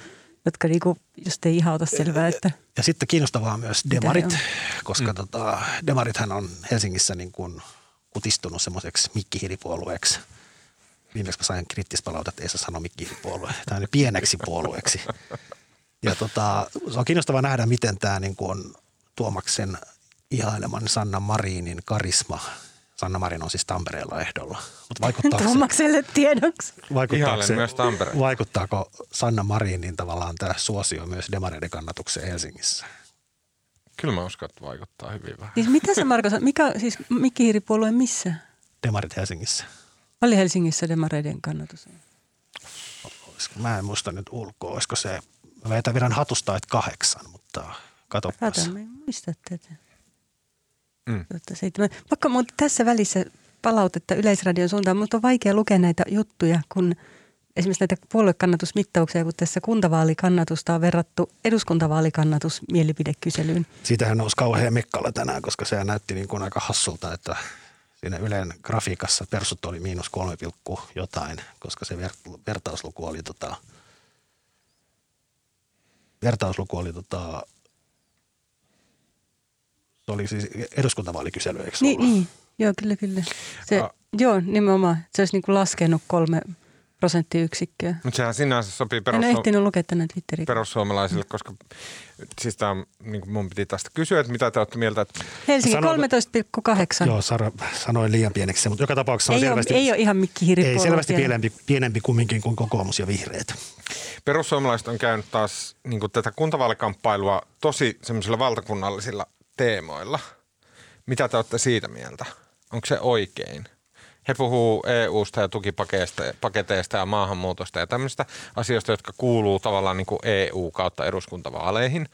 jotka niinku, just ei ihan ota selvää. Että ja sitten kiinnostavaa on myös demarit, koska mm. tota, demarithan on Helsingissä niin kuin kutistunut semmoiseksi mikkihiilipuolueeksi. Viimeksi mä sain kriittispalautet, että ei saa sanoa mikkihiilipuolue. Tämä on pieneksi puolueeksi. Ja tota, se on kiinnostavaa nähdä, miten tämä niin kuin Tuomaksen ihaileman Sanna Marinin karisma – Sanna Marin on siis Tampereella ehdolla. Mutta vaikuttaako Tuomakselle tiedoksi. Vaikuttaako, se, myös Tampere. vaikuttaako Sanna Marinin tavallaan tämä suosio myös demareiden kannatukseen Helsingissä? Kyllä mä uskon, että vaikuttaa hyvin vähän. Siis mitä se Marko mikä siis Mikki Hiiripuolue missä? Demarit Helsingissä. Oli Helsingissä demareiden kannatus? Mä en muista nyt ulkoa, olisiko se, mä väitän viran hatusta, että kahdeksan, mutta katsopas. Kato, mä en muista tätä. Mm. Vaikka mutta tässä välissä palautetta Yleisradion suuntaan, mutta on vaikea lukea näitä juttuja, kun esimerkiksi näitä puoluekannatusmittauksia, kun tässä kuntavaalikannatusta on verrattu eduskuntavaalikannatus mielipidekyselyyn. Siitähän nousi kauhean mekkalla tänään, koska se näytti niin kuin aika hassulta, että siinä Ylen grafiikassa persut oli miinus kolme pilkku jotain, koska se ver- vertausluku oli tota, vertausluku oli tota se oli siis eduskuntavaalikysely, eikö niin, niin, joo, kyllä, kyllä. Se, A- joo, nimenomaan. Se olisi niin kuin laskenut kolme, prosenttiyksikköä. Mutta sehän sinänsä sopii En perussu- ehtinyt lukea tänne Twitteriin. perussuomalaisille, koska siis on, niin kuin mun piti tästä kysyä, että mitä te olette mieltä, että Helsinki Sano- 13,8. Joo, Sara sanoi liian pieneksi, mutta joka tapauksessa on ei, selvästi, ole, ei ole ihan Mikki ei, selvästi vielä. pienempi, pienempi kumminkin kuin kokoomus ja vihreät. perussuomalaiset on käynyt taas niin kuin tätä kuntavaalikamppailua tosi semmoisilla valtakunnallisilla teemoilla. Mitä te olette siitä mieltä? Onko se oikein? He puhuu EU-sta ja tukipaketeista ja maahanmuutosta ja tämmöistä asioista, jotka kuuluu tavallaan niin kuin EU kautta eduskuntavaaleihin.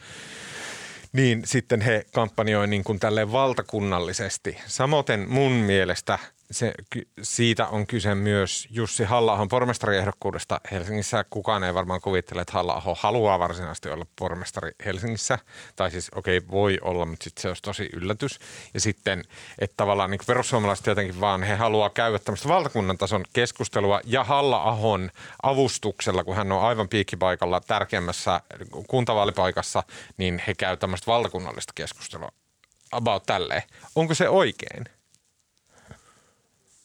Niin sitten he kampanjoi niin tälleen valtakunnallisesti. Samoin mun mielestä se, siitä on kyse myös Jussi halla pormestariehdokkuudesta Helsingissä. Kukaan ei varmaan kuvittele, että halla haluaa varsinaisesti olla pormestari Helsingissä. Tai siis okei, okay, voi olla, mutta sitten se olisi tosi yllätys. Ja sitten, että tavallaan niin perussuomalaiset jotenkin vaan, he haluaa käydä tämmöistä valtakunnan tason keskustelua ja halla avustuksella, kun hän on aivan piikkipaikalla tärkeimmässä kuntavaalipaikassa, niin he käy tämmöistä valtakunnallista keskustelua about tälleen. Onko se oikein?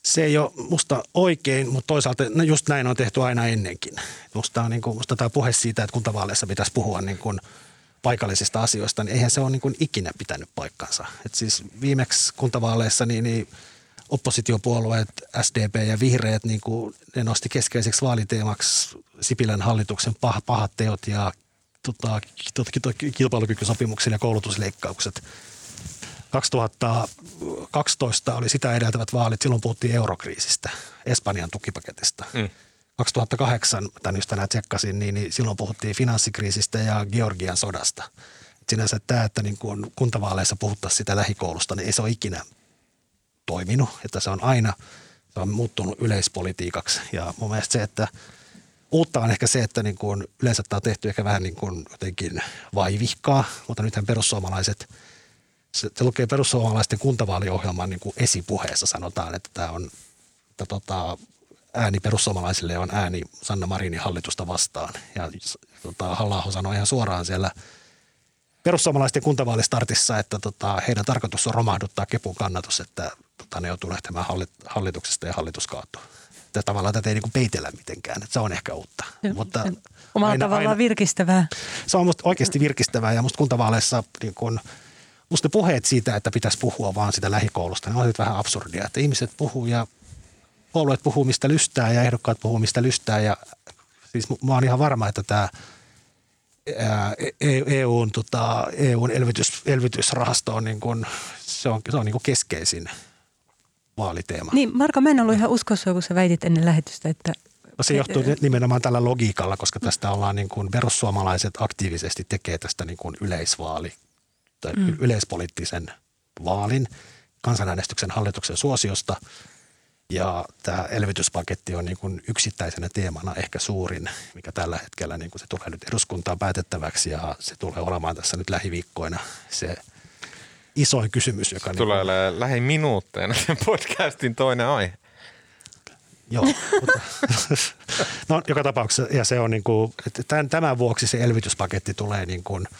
Se ei ole musta oikein, mutta toisaalta no just näin on tehty aina ennenkin. Musta, on niin kuin, musta tämä puhe siitä, että kuntavaaleissa pitäisi puhua niin kuin paikallisista asioista, niin eihän se ole niin kuin ikinä pitänyt paikkansa. Et siis viimeksi kuntavaaleissa niin, niin oppositiopuolueet, SDP ja vihreät, niin kuin ne nosti keskeiseksi vaaliteemaksi Sipilän hallituksen pah, pahat teot ja tota, kilpailukykysopimuksen ja koulutusleikkaukset. 2012 oli sitä edeltävät vaalit, silloin puhuttiin eurokriisistä, Espanjan tukipaketista. Mm. 2008, tämän just tänään tsekkasin, niin, niin silloin puhuttiin finanssikriisistä ja Georgian sodasta. Et sinänsä tämä, että niin kun kuntavaaleissa puhuttaisiin sitä lähikoulusta, niin ei se ole ikinä toiminut. Että se on aina se on muuttunut yleispolitiikaksi. Ja mun mielestä se, että uutta on ehkä se, että niin kun yleensä tämä on tehty ehkä vähän niin kuin jotenkin vaivihkaa, mutta nythän perussuomalaiset – se, se lukee perussuomalaisten kuntavaaliohjelman niin kuin esipuheessa sanotaan, että tämä on että tota, ääni perussuomalaisille on ääni Sanna Marinin hallitusta vastaan. Ja tota, halla sanoi ihan suoraan siellä perussuomalaisten kuntavaalistartissa, että tota, heidän tarkoitus on romahduttaa kepun kannatus, että tota, ne joutuu lähtemään hallituksesta ja hallitus kaatuu. Että tavallaan tätä ei niin peitellä mitenkään, että se on ehkä uutta. Ja, Mutta omalla aina, tavallaan aina, virkistävää. Se on musta oikeasti virkistävää ja musta kuntavaaleissa niin kuin – musta puheet siitä, että pitäisi puhua vaan sitä lähikoulusta, ne on vähän absurdia. Että ihmiset puhuu ja puolueet puhuu mistä lystää ja ehdokkaat puhuu mistä lystää. Ja siis mä oon ihan varma, että tämä EUn, tota, EUn elvytys, elvytysrahasto on, niin kuin, se on, se on niin kuin keskeisin vaaliteema. Niin, Marko, mä en ollut ihan uskossa, kun sä väitit ennen lähetystä, että No se johtuu nimenomaan tällä logiikalla, koska tästä ollaan niin kuin perussuomalaiset aktiivisesti tekee tästä niin kuin yleisvaali mm. yleispoliittisen vaalin kansanäänestyksen hallituksen suosiosta. Ja tämä elvytyspaketti on niin kuin yksittäisenä teemana ehkä suurin, mikä tällä hetkellä niin kuin se tulee nyt eduskuntaan päätettäväksi ja se tulee olemaan tässä nyt lähiviikkoina se isoin kysymys. Joka tulee niin lähiminuutteina sen podcastin toinen aihe. Joo, mutta, no joka tapauksessa ja se on niin kuin, että tämän, tämän vuoksi se elvytyspaketti tulee niin kuin –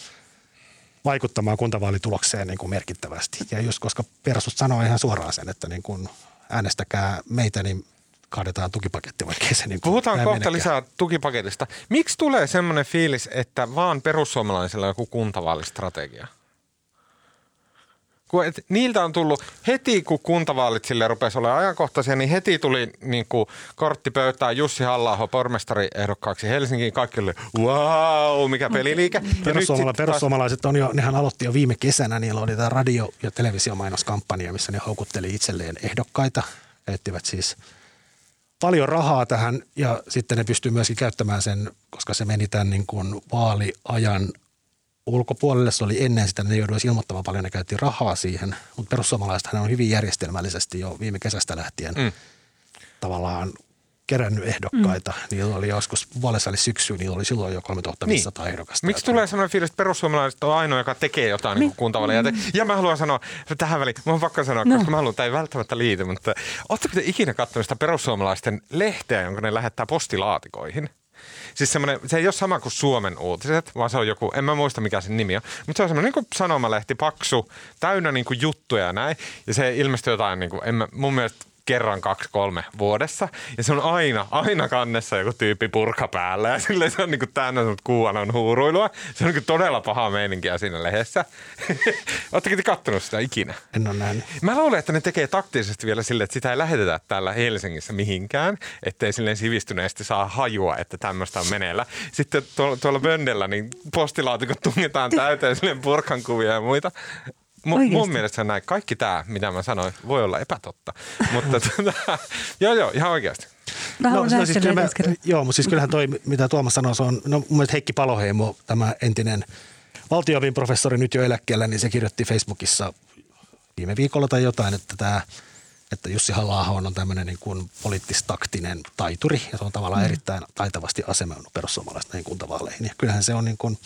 vaikuttamaan kuntavaalitulokseen niin kuin merkittävästi. Ja just koska Persut sanoi ihan suoraan sen, että niin kuin äänestäkää meitä, niin kaadetaan tukipaketti, vaikka se niin Puhutaan kohta menekään. lisää tukipaketista. Miksi tulee semmoinen fiilis, että vaan perussuomalaisilla on joku kuntavaalistrategia? Kun et, niiltä on tullut heti, kun kuntavaalit sille rupesi olemaan ajankohtaisia, niin heti tuli niin kuin, kortti pöytään Jussi halla pormestari ehdokkaaksi Helsinkiin. Kaikki oli, wow, mikä peliliike. Perussuomala, perussuomalaiset on jo, nehän aloitti jo viime kesänä, niillä oli tämä radio- ja televisiomainoskampanja, missä ne houkutteli itselleen ehdokkaita. Käyttivät siis paljon rahaa tähän ja sitten ne pystyy myöskin käyttämään sen, koska se meni tämän niin kuin vaaliajan ulkopuolelle. Se oli ennen sitä, ne jouduisi ilmoittamaan paljon, ne käytti rahaa siihen, mutta perussuomalaisethan on hyvin järjestelmällisesti jo viime kesästä lähtien mm. tavallaan kerännyt ehdokkaita. Mm. Niillä oli joskus puolessa syksyyn, niillä oli silloin jo 3500 niin. ehdokasta. Miksi tulee sellainen fiilis, että perussuomalaiset on ainoa, joka tekee jotain niin kuntavaaleja? Mm. Ja mä haluan sanoa tähän väliin, mä oon pakko sanoa, no. koska mä haluan, tämä ei välttämättä liity, mutta ootteko te ikinä katsonut sitä perussuomalaisten lehteä, jonka ne lähettää postilaatikoihin? Siis se ei ole sama kuin Suomen uutiset, vaan se on joku, en mä muista mikä sen nimi on, mutta se on semmoinen niin sanomalehti, paksu, täynnä niin kuin juttuja ja näin. Ja se ilmestyy jotain, niin kuin, en mä, mun mielestä kerran kaksi kolme vuodessa. Ja se on aina, aina kannessa joku tyyppi purka päällä ja sille se on niin kuin täynnä kuuanon huuruilua. Se on niin todella paha meininkiä siinä lehdessä. Oletteko te kattonut sitä ikinä? En ole nähnyt. Mä luulen, että ne tekee taktisesti vielä sille, että sitä ei lähetetä täällä Helsingissä mihinkään, ettei silleen sivistyneesti saa hajua, että tämmöistä on meneillä. Sitten tuolla, tuolla Böndellä niin postilaatikot tungetaan täyteen silleen purkan kuvia ja muita. M- mun mielestä näin. Kaikki tämä, mitä mä sanoin, voi olla epätotta. Mutta tota, joo, joo, ihan oikeasti. Mä no, no siis kyllä mä, joo, mutta siis kyllähän toi, mitä Tuomas sanoi, se on, no mun mielestä Heikki Paloheimo, tämä entinen valtiovin professori nyt jo eläkkeellä, niin se kirjoitti Facebookissa viime viikolla tai jotain, että tämä että Jussi halla on tämmöinen niin kuin poliittistaktinen taituri ja se on tavallaan mm. erittäin taitavasti asemoinut perussuomalaiset näihin kuntavaaleihin. Ja kyllähän se on niin kuin,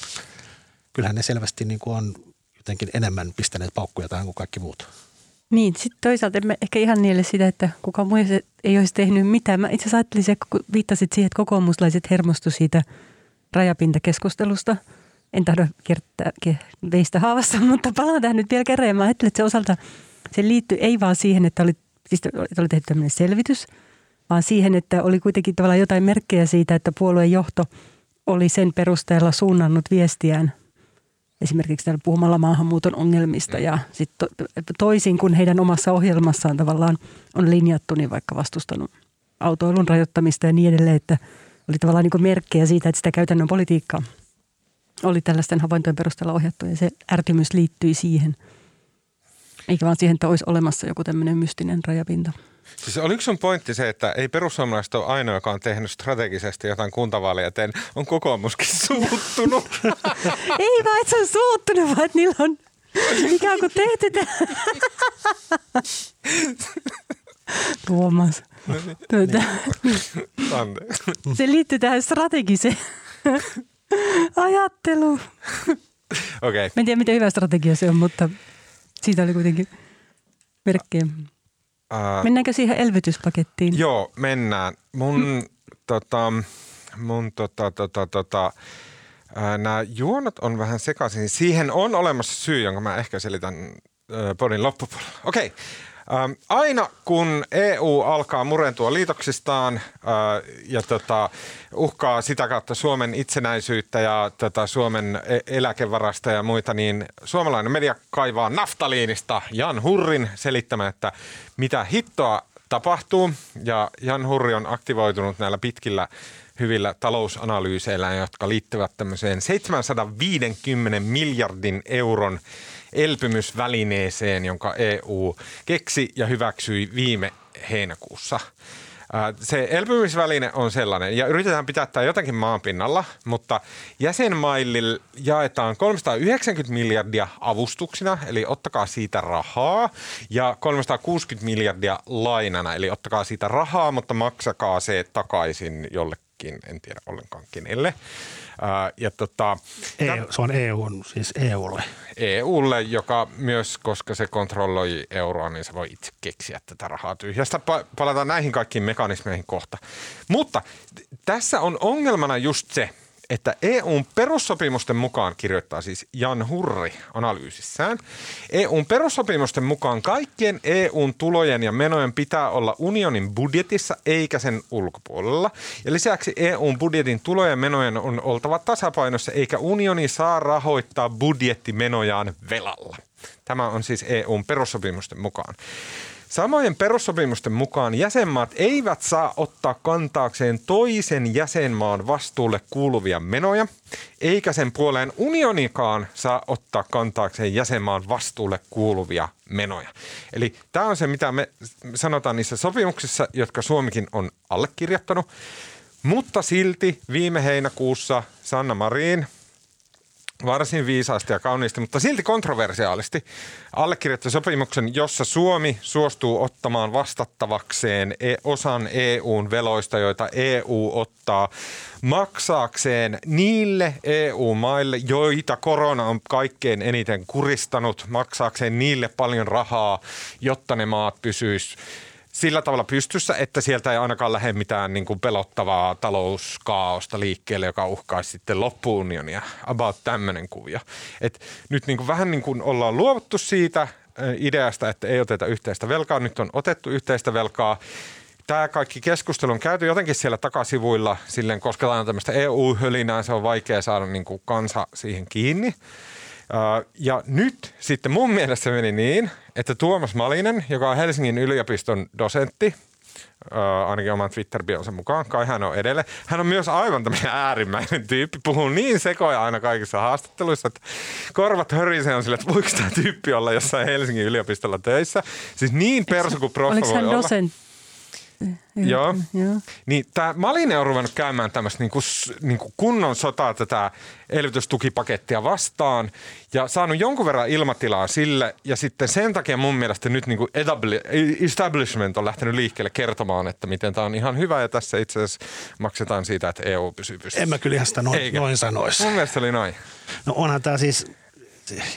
kyllähän ne selvästi niin kuin on jotenkin enemmän pistäneet paukkuja tähän kuin kaikki muut. Niin, sitten toisaalta emme ehkä ihan niille sitä, että kukaan muu ei olisi tehnyt mitään. Mä itse asiassa ajattelin, kun viittasit siihen, että kokoomuslaiset hermostu siitä rajapintakeskustelusta. En tahdo kertaa veistä haavassa, mutta palaan tähän nyt vielä kerran. Ja mä ajattelin, että se osalta se liittyy ei vaan siihen, että oli, siis oli tehty tämmöinen selvitys, vaan siihen, että oli kuitenkin tavallaan jotain merkkejä siitä, että puolueen johto oli sen perusteella suunnannut viestiään esimerkiksi täällä puhumalla maahanmuuton ongelmista ja sit to, toisin kuin heidän omassa ohjelmassaan tavallaan on linjattu, niin vaikka vastustanut autoilun rajoittamista ja niin edelleen, että oli tavallaan niin merkkejä siitä, että sitä käytännön politiikkaa oli tällaisten havaintojen perusteella ohjattu ja se ärtymys liittyi siihen, eikä vaan siihen, että olisi olemassa joku tämmöinen mystinen rajapinta. Siis oliko sun pointti se, että ei perussuomalaiset ole ainoa, joka on tehnyt strategisesti jotain kuntavaaleja eteen, on kokoomuskin suuttunut? ei vaan, että se on suuttunut, vaan että niillä on ikään kuin tehty Tuomas. No niin. Tuota. Se liittyy tähän strategiseen ajatteluun. Okei. Okay. Mä en tiedä, miten hyvä strategia se on, mutta siitä oli kuitenkin merkkejä. Uh, Mennäänkö siihen elvytyspakettiin? Joo, mennään. Mun, mm. tota, mun tota, tota, tota, nämä juonot on vähän sekaisin. Siihen on olemassa syy, jonka mä ehkä selitän äh, podin loppupuolella. Okei. Okay. Ähm, aina kun EU alkaa murentua liitoksistaan äh, ja tota, uhkaa sitä kautta Suomen itsenäisyyttä ja tota, Suomen e-, eläkevarasta ja muita, niin suomalainen media kaivaa naftaliinista Jan Hurrin selittämään, että mitä hittoa tapahtuu. Ja Jan Hurri on aktivoitunut näillä pitkillä hyvillä talousanalyyseillä, jotka liittyvät tämmöiseen 750 miljardin euron elpymysvälineeseen, jonka EU keksi ja hyväksyi viime heinäkuussa. Se elpymisväline on sellainen, ja yritetään pitää tämä jotenkin maanpinnalla, mutta jäsenmaille jaetaan 390 miljardia avustuksina, eli ottakaa siitä rahaa, ja 360 miljardia lainana, eli ottakaa siitä rahaa, mutta maksakaa se takaisin jollekin, en tiedä ollenkaan kenelle. Ää, ja tota, EU, se on EU, siis EUlle. EUlle, joka myös, koska se kontrolloi euroa, niin se voi itse keksiä tätä rahaa tyhjästä. Pa- palataan näihin kaikkiin mekanismeihin kohta. Mutta tässä on ongelmana just se, että EUn perussopimusten mukaan, kirjoittaa siis Jan Hurri analyysissään, EUn perussopimusten mukaan kaikkien EUn tulojen ja menojen pitää olla unionin budjetissa eikä sen ulkopuolella. Ja lisäksi EUn budjetin tulojen ja menojen on oltava tasapainossa eikä unioni saa rahoittaa budjettimenojaan velalla. Tämä on siis EUn perussopimusten mukaan. Samojen perussopimusten mukaan jäsenmaat eivät saa ottaa kantaakseen toisen jäsenmaan vastuulle kuuluvia menoja, eikä sen puoleen unionikaan saa ottaa kantaakseen jäsenmaan vastuulle kuuluvia menoja. Eli tämä on se, mitä me sanotaan niissä sopimuksissa, jotka Suomikin on allekirjoittanut. Mutta silti viime heinäkuussa Sanna Marin, varsin viisaasti ja kauniisti, mutta silti kontroversiaalisti allekirjoitti sopimuksen, jossa Suomi suostuu ottamaan vastattavakseen e- osan EUn veloista, joita EU ottaa maksaakseen niille EU-maille, joita korona on kaikkein eniten kuristanut, maksaakseen niille paljon rahaa, jotta ne maat pysyisivät sillä tavalla pystyssä, että sieltä ei ainakaan lähde mitään niin kuin pelottavaa talouskaaosta liikkeelle, joka uhkaisi sitten loppuunionia. About tämmöinen kuvio. Et nyt niin kuin vähän niin kuin ollaan luovuttu siitä ideasta, että ei oteta yhteistä velkaa. Nyt on otettu yhteistä velkaa tämä kaikki keskustelu on käyty jotenkin siellä takasivuilla, silleen, on tämmöistä EU-hölinää, se on vaikea saada niin kuin kansa siihen kiinni. Ja nyt sitten mun mielestä meni niin, että Tuomas Malinen, joka on Helsingin yliopiston dosentti, ainakin oman Twitter-bionsa mukaan, kai hän on edelle. Hän on myös aivan tämmöinen äärimmäinen tyyppi, puhuu niin sekoja aina kaikissa haastatteluissa, että korvat hörisee on sille, että voiko tämä tyyppi olla jossain Helsingin yliopistolla töissä. Siis niin persu kuin proffa Oliko hän dosentti? Joo. Joo. Niin tämä Malinen on ruvennut käymään tämmöistä niinku, niinku kunnon sotaa tätä elvytystukipakettia vastaan ja saanut jonkun verran ilmatilaa sille ja sitten sen takia mun mielestä nyt niinku establishment on lähtenyt liikkeelle kertomaan, että miten tämä on ihan hyvä ja tässä itse asiassa maksetaan siitä, että EU pysyy pystyssä. En mä kyllä ihan sitä noin, Eikä. noin sanoisi. Mun mielestä oli noin. No onhan tämä siis,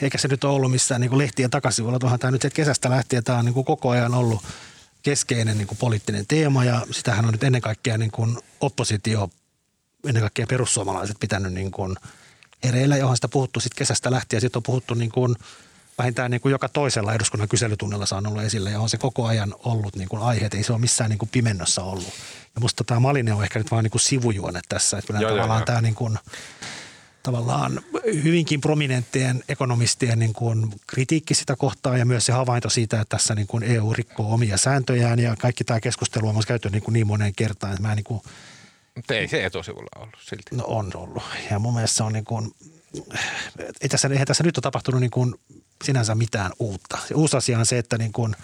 eikä se nyt ole ollut missään niin kuin lehtien takasivuilla, onhan tämä nyt että kesästä lähtien tämä on niin kuin koko ajan ollut keskeinen niin kuin poliittinen teema ja sitähän on nyt ennen kaikkea niin kuin oppositio, ennen kaikkea perussuomalaiset pitänyt niin kuin hereillä, johon sitä puhuttu sitten kesästä lähtien. Sitten on puhuttu niin kuin vähintään niin kuin joka toisella eduskunnan kyselytunnilla se on ollut esillä ja on se koko ajan ollut niin kuin aiheet. Ei se ole missään niin kuin pimennossa ollut. Ja musta tämä Malinen on ehkä nyt vaan niin kuin sivujuone tässä. Että joo, tavallaan joo. tämä niin kuin, tavallaan hyvinkin prominenttien ekonomistien niin kuin kritiikki sitä kohtaa ja myös se havainto siitä, että tässä niin kuin EU rikkoo omia sääntöjään ja kaikki tämä keskustelu on myös käyty niin, kuin niin moneen kertaan, että mä niin kuin, Mutta ei se etusivulla ollut silti. no on ollut. Ja mun mielestä se on niin kuin, ei tässä, eihän tässä nyt ole tapahtunut niin kuin sinänsä mitään uutta. Se uusi asia on se, että niin kuin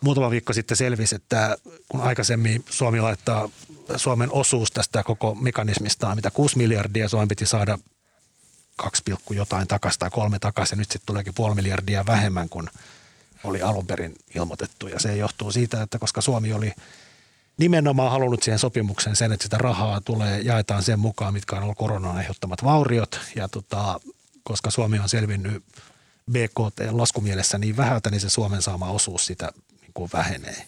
muutama viikko sitten selvisi, että kun aikaisemmin Suomi laittaa Suomen osuus tästä koko mekanismista, mitä 6 miljardia, Suomen piti saada 2, jotain takaisin tai kolme takaisin, ja nyt sitten tuleekin puoli miljardia vähemmän kuin oli alun perin ilmoitettu. Ja se johtuu siitä, että koska Suomi oli nimenomaan halunnut siihen sopimukseen sen, että sitä rahaa tulee, jaetaan sen mukaan, mitkä on ollut koronan aiheuttamat vauriot. Ja tota, koska Suomi on selvinnyt BKT-laskumielessä niin vähältä, niin se Suomen saama osuus sitä kuin vähenee.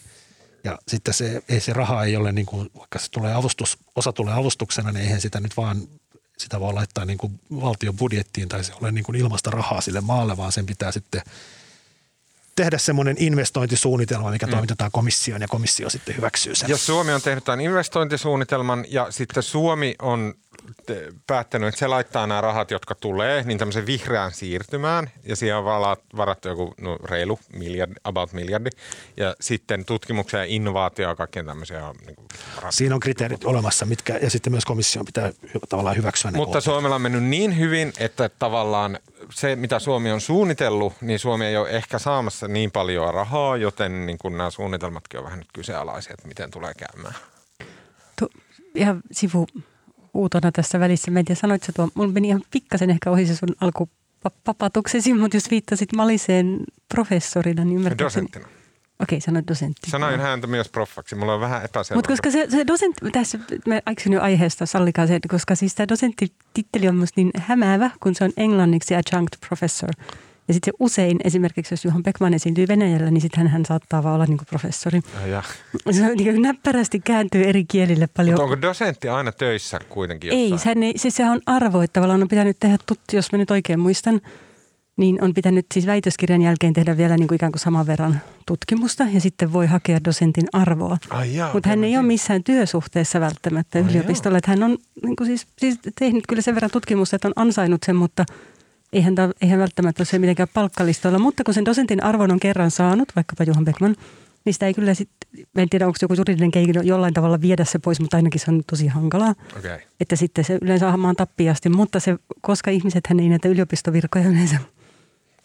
Ja sitten se, ei se raha ei ole, niin kuin, vaikka se tulee avustus, osa tulee avustuksena, niin eihän sitä nyt vaan, sitä voi laittaa niin kuin valtion budjettiin tai se ole niin kuin ilmasta rahaa sille maalle, vaan sen pitää sitten tehdä semmoinen investointisuunnitelma, mikä mm. toimitetaan komissioon ja komissio sitten hyväksyy sen. Ja Suomi on tehnyt tämän investointisuunnitelman ja sitten Suomi on päättänyt, että se laittaa nämä rahat, jotka tulee, niin tämmöisen vihreään siirtymään. Ja siihen on varattu joku no, reilu miljardi, about miljardi. Ja sitten tutkimuksia ja innovaatio ja kaikkien tämmöisiä on niin kuin varattu. Siinä on kriteerit olemassa, mitkä, ja sitten myös komission pitää hy- tavallaan hyväksyä ne Mutta kohteet. Suomella on mennyt niin hyvin, että tavallaan se, mitä Suomi on suunnitellut, niin Suomi ei ole ehkä saamassa niin paljon rahaa, joten niin kuin nämä suunnitelmatkin on vähän nyt kyseenalaisia, että miten tulee käymään. Tu, ihan sivu uutona tässä välissä. Mä en tiedä, sanoit sä tuo, mulla meni ihan pikkasen ehkä ohi se sun alkupapatuksesi, mutta jos viittasit Maliseen professorina, niin ymmärtääkseni... Dosenttina. Okei, sanoit dosentti. Sanoin häntä myös proffaksi. Mulla on vähän epäselvä. Mutta koska se, se dosentti, tässä mä aiksin jo aiheesta, sallikaa se, koska siis tämä dosenttititteli on musta niin hämäävä, kun se on englanniksi adjunct professor. Ja sitten se usein, esimerkiksi jos Juhan Beckman esiintyy Venäjällä, niin sitten hän saattaa vaan olla niin professori. Ja. Se on niin näppärästi kääntyy eri kielille paljon. Mutta onko dosentti aina töissä kuitenkin Ei, jossain? sehän ei, siis sehän on arvo, että tavallaan on pitänyt tehdä, tuttu, jos mä nyt oikein muistan, niin on pitänyt siis väitöskirjan jälkeen tehdä vielä niin kuin ikään kuin saman verran tutkimusta ja sitten voi hakea dosentin arvoa. Mutta hän ei ole missään työsuhteessa välttämättä Ai yliopistolla. Että hän on niin kuin siis, siis tehnyt kyllä sen verran tutkimusta, että on ansainnut sen, mutta eihän, ta, eihän välttämättä ole se mitenkään palkkalistoilla. Mutta kun sen dosentin arvon on kerran saanut, vaikkapa Johan Beckman, niin sitä ei kyllä sitten, en tiedä onko joku juridinen keino jollain tavalla viedä se pois, mutta ainakin se on tosi hankalaa. Okei. Että sitten se yleensä hammaan tappiasti, mutta se, koska ihmiset ei näitä yliopistovirkoja yleensä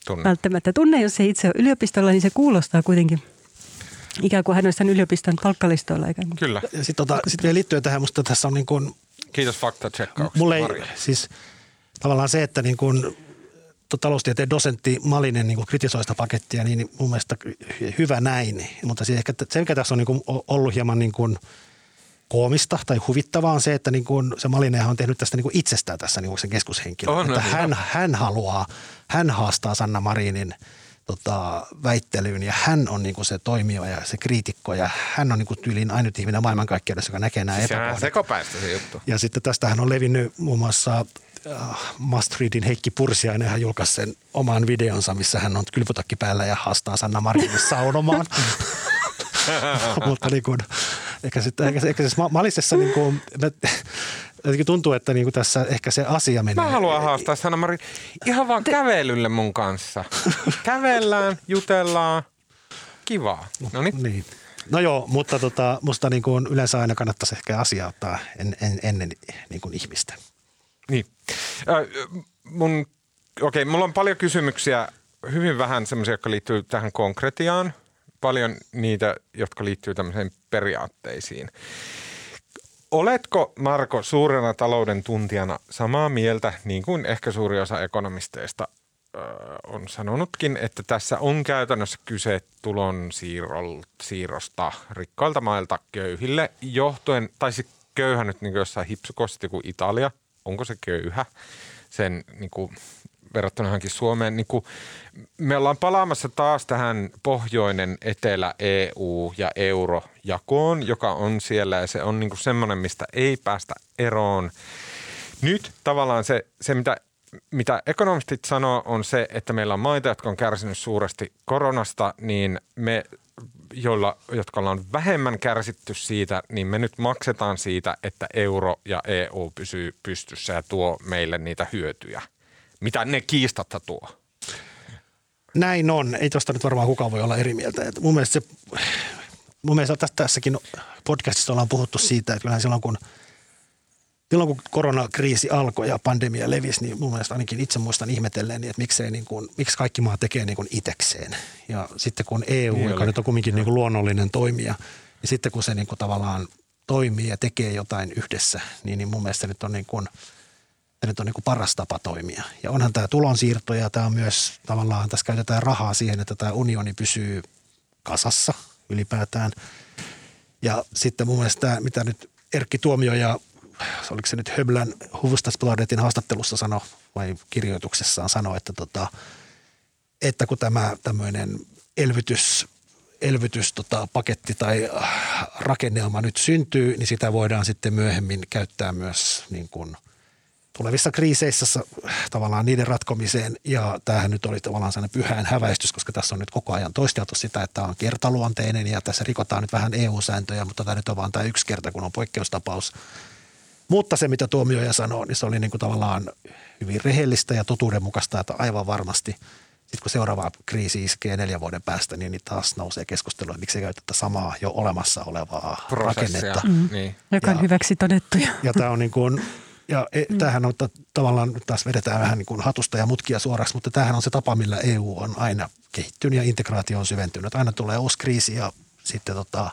Tunne. välttämättä tunne, jos se itse on yliopistolla, niin se kuulostaa kuitenkin ikään kuin hän olisi tämän yliopiston palkkalistoilla. Ikään kuin. Kyllä. Ja sitten tota, sit vielä liittyen tähän, musta tässä on niin kuin, Kiitos fakta-checkauksesta. mulle ei, siis tavallaan se, että niin kuin taloustieteen dosentti Malinen niin kritisoi sitä pakettia, niin mun mielestä hyvä näin. Mutta siis ehkä se, mikä tässä on niin kuin ollut hieman niin kuin koomista tai huvittavaa on se, että niin kuin se Malinenhan on tehnyt tästä niin kuin itsestään tässä niin kuin sen keskushenkilö. On, että on, hän, hän haluaa, hän haastaa Sanna Marinin tota, väittelyyn ja hän on niin kuin se toimija ja se kriitikko ja hän on niin kuin tyyliin ainut ihminen maailmankaikkeudessa, joka näkee nämä Siis sehän on epäkohdat. sekopäistä se juttu. Ja sitten tästähän on levinnyt muun muassa Must Readin Heikki Pursiainen, hän julkaisi sen oman videonsa, missä hän on kylpytakki päällä ja haastaa Sanna Marinin saunomaan. Mutta niin kuin, ehkä, sitten, ehkä, ehkä siis Ma- Malisessa niin kuin, mä, jotenkin tuntuu, että niin kuin tässä ehkä se asia menee. Mä haluan haastaa Sanna Marin ihan vaan kävelylle mun kanssa. Kävellään, jutellaan. Kivaa. No niin. Niin. No joo, mutta tota, musta niin kuin yleensä aina kannattaisi ehkä asiaa ottaa en, en, ennen niin kuin ihmistä. Niin. Ö, mun, okei, mulla on paljon kysymyksiä, hyvin vähän semmoisia, jotka liittyy tähän konkretiaan. Paljon niitä, jotka liittyy tämmöiseen periaatteisiin. Oletko, Marko, suurena talouden tuntijana samaa mieltä, niin kuin ehkä suuri osa ekonomisteista on sanonutkin, että tässä on käytännössä kyse tulon siirrosta rikkailta mailta köyhille johtuen, tai siis köyhä nyt niin jossain hipsukosti kuin Italia, onko se köyhä sen niin kuin, verrattuna johonkin Suomeen. Niin kuin, me ollaan palaamassa taas tähän pohjoinen etelä EU ja eurojakoon, joka on siellä ja se on niin semmoinen, mistä ei päästä eroon. Nyt tavallaan se, se mitä, mitä ekonomistit sanoo, on se, että meillä on maita, jotka on kärsinyt suuresti koronasta, niin me joilla, jotka ollaan vähemmän kärsitty siitä, niin me nyt maksetaan siitä, että euro ja EU pysyy pystyssä ja tuo meille niitä hyötyjä, mitä ne kiistatta tuo. Näin on. Ei tuosta nyt varmaan kukaan voi olla eri mieltä. Et mun mielestä se, mun mielestä tässä, tässäkin podcastissa ollaan puhuttu siitä, että kyllähän silloin kun, silloin kun koronakriisi alkoi ja pandemia levisi, niin mun mielestä ainakin itse muistan ihmetellen, että miksei niin kuin, miksi kaikki maa tekee niin kuin itekseen. Ja sitten kun EU, Niin joka oli. nyt on kumminkin niin kuin luonnollinen toimija, niin sitten kun se niin kuin tavallaan toimii ja tekee jotain yhdessä, niin, niin mun mielestä nyt on niin kuin – tämä nyt on niin kuin paras tapa toimia. Ja onhan tämä tulonsiirto ja tämä on myös tavallaan, tässä käytetään rahaa siihen, että tämä unioni pysyy kasassa ylipäätään. Ja sitten mun mielestä tämä, mitä nyt Erkki Tuomio ja oliko se nyt Höblän Hufvudstadsbladetin haastattelussa sano vai kirjoituksessaan sanoi, että, tota, että kun tämä tämmöinen elvytys, elvytys tota, tai äh, rakennelma nyt syntyy, niin sitä voidaan sitten myöhemmin käyttää myös niin kuin – tulevissa kriiseissä tavallaan niiden ratkomiseen. Ja tämähän nyt oli tavallaan sellainen pyhään häväistys, koska tässä on nyt koko ajan toisteltu sitä, että tämä on kertaluonteinen ja tässä rikotaan nyt vähän EU-sääntöjä, mutta tämä nyt on vain tämä yksi kerta, kun on poikkeustapaus. Mutta se, mitä tuomioja sanoo, niin se oli niin kuin tavallaan hyvin rehellistä ja totuudenmukaista, että aivan varmasti sitten kun seuraava kriisi iskee neljän vuoden päästä, niin, niin taas nousee keskustelu, että miksi ei käytetä samaa jo olemassa olevaa Prosessia. rakennetta. Mm. Niin. Joka on Ja- hyväksi todettuja. Ja tämä on niin kuin, ja e, tämähän on ta- tavallaan, nyt taas vedetään vähän niin kuin hatusta ja mutkia suoraksi, mutta tämähän on se tapa, millä EU on aina kehittynyt ja integraatio on syventynyt. Aina tulee uusi kriisi ja sitten tota,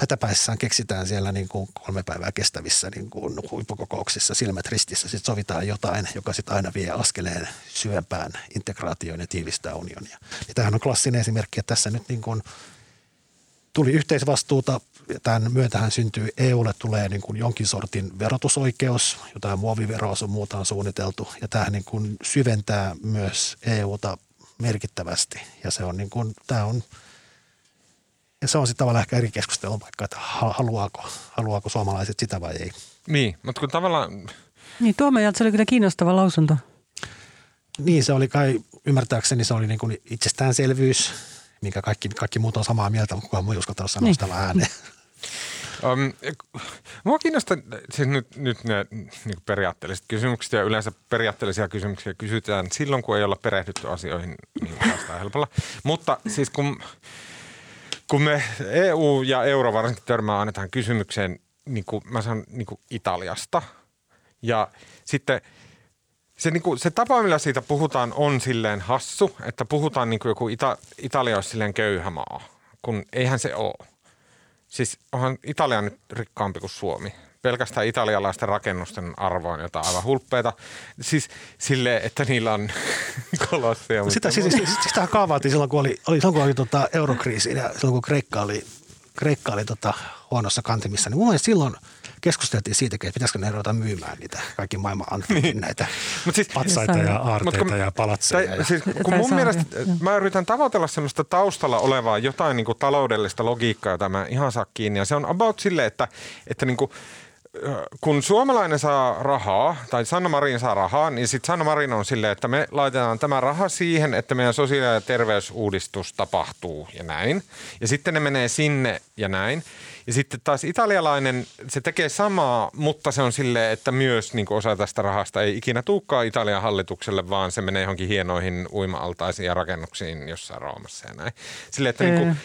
hätäpäissään keksitään siellä niin kuin kolme päivää kestävissä niin kuin huippukokouksissa silmät ristissä. Sitten sovitaan jotain, joka sitten aina vie askeleen syvempään integraatioon ja tiivistää unionia. Ja tämähän on klassinen esimerkki, että tässä nyt niin kuin tuli yhteisvastuuta. Tämän myötähän syntyy, EUlle tulee niin kuin jonkin sortin verotusoikeus, jotain muoviveroa sun muuta on suunniteltu. Ja tämähän niin kuin syventää myös EUta merkittävästi. Ja se on niin kuin, tämä on, ja se on sitten tavallaan ehkä eri keskustelun paikka, että ha- haluaako, haluaako suomalaiset sitä vai ei. niin, mutta kun tavallaan, Niin tuomajalta se oli kyllä kiinnostava lausunto. Niin se oli kai, ymmärtääkseni se oli niin kuin itsestäänselvyys, minkä kaikki, kaikki muut on samaa mieltä, mutta kukaan muu ei uskaltanut sanoa Niin. sitä ääneen. Um, mua kiinnostaa siis nyt, nyt ne niin periaatteelliset kysymykset ja yleensä periaatteellisia kysymyksiä kysytään silloin, kun ei olla perehdytty asioihin niin päästään helpolla. Mutta siis kun, kun me EU ja euro varsinkin törmää aina tähän kysymykseen, niin kuin mä sanon niin kuin Italiasta ja sitten se, niin kuin, se tapa, millä siitä puhutaan, on silleen hassu, että puhutaan niin kuin joku Ita- Italia olisi silleen köyhä maa, kun eihän se ole. Siis onhan Italia nyt rikkaampi kuin Suomi. Pelkästään italialaisten rakennusten arvo on jotain aivan hulppeita. Siis silleen, että niillä on kolossia. Sitä, siis, siis, siis sitähän kaavailtiin silloin, kun oli, oli, silloin, kun oli tota eurokriisi ja silloin, kun Kreikka oli, Kreikka oli tota huonossa kantimissa. Niin mun mielestä silloin keskusteltiin siitäkin, että pitäisikö ne ruveta myymään niitä kaikki maailman antiikin niin. näitä Mut siis- patsaita ja aarteita kun- ja palatseja. Tai, ja, siis, kun mun mielestä, joo. mä yritän tavoitella semmoista taustalla olevaa jotain niin kuin taloudellista logiikkaa, jota mä ihan saa kiinni. Ja se on about sille, että, että niin kuin, kun suomalainen saa rahaa, tai Sanna Marin saa rahaa, niin sitten Sanna Marin on silleen, että me laitetaan tämä raha siihen, että meidän sosiaali- ja terveysuudistus tapahtuu ja näin. Ja sitten ne menee sinne ja näin. Ja sitten taas italialainen, se tekee samaa, mutta se on silleen, että myös niin osa tästä rahasta ei ikinä tuukkaa Italian hallitukselle, vaan se menee johonkin hienoihin uima-altaisiin ja rakennuksiin jossain Roomassa ja näin. Silleen, että niin kuin,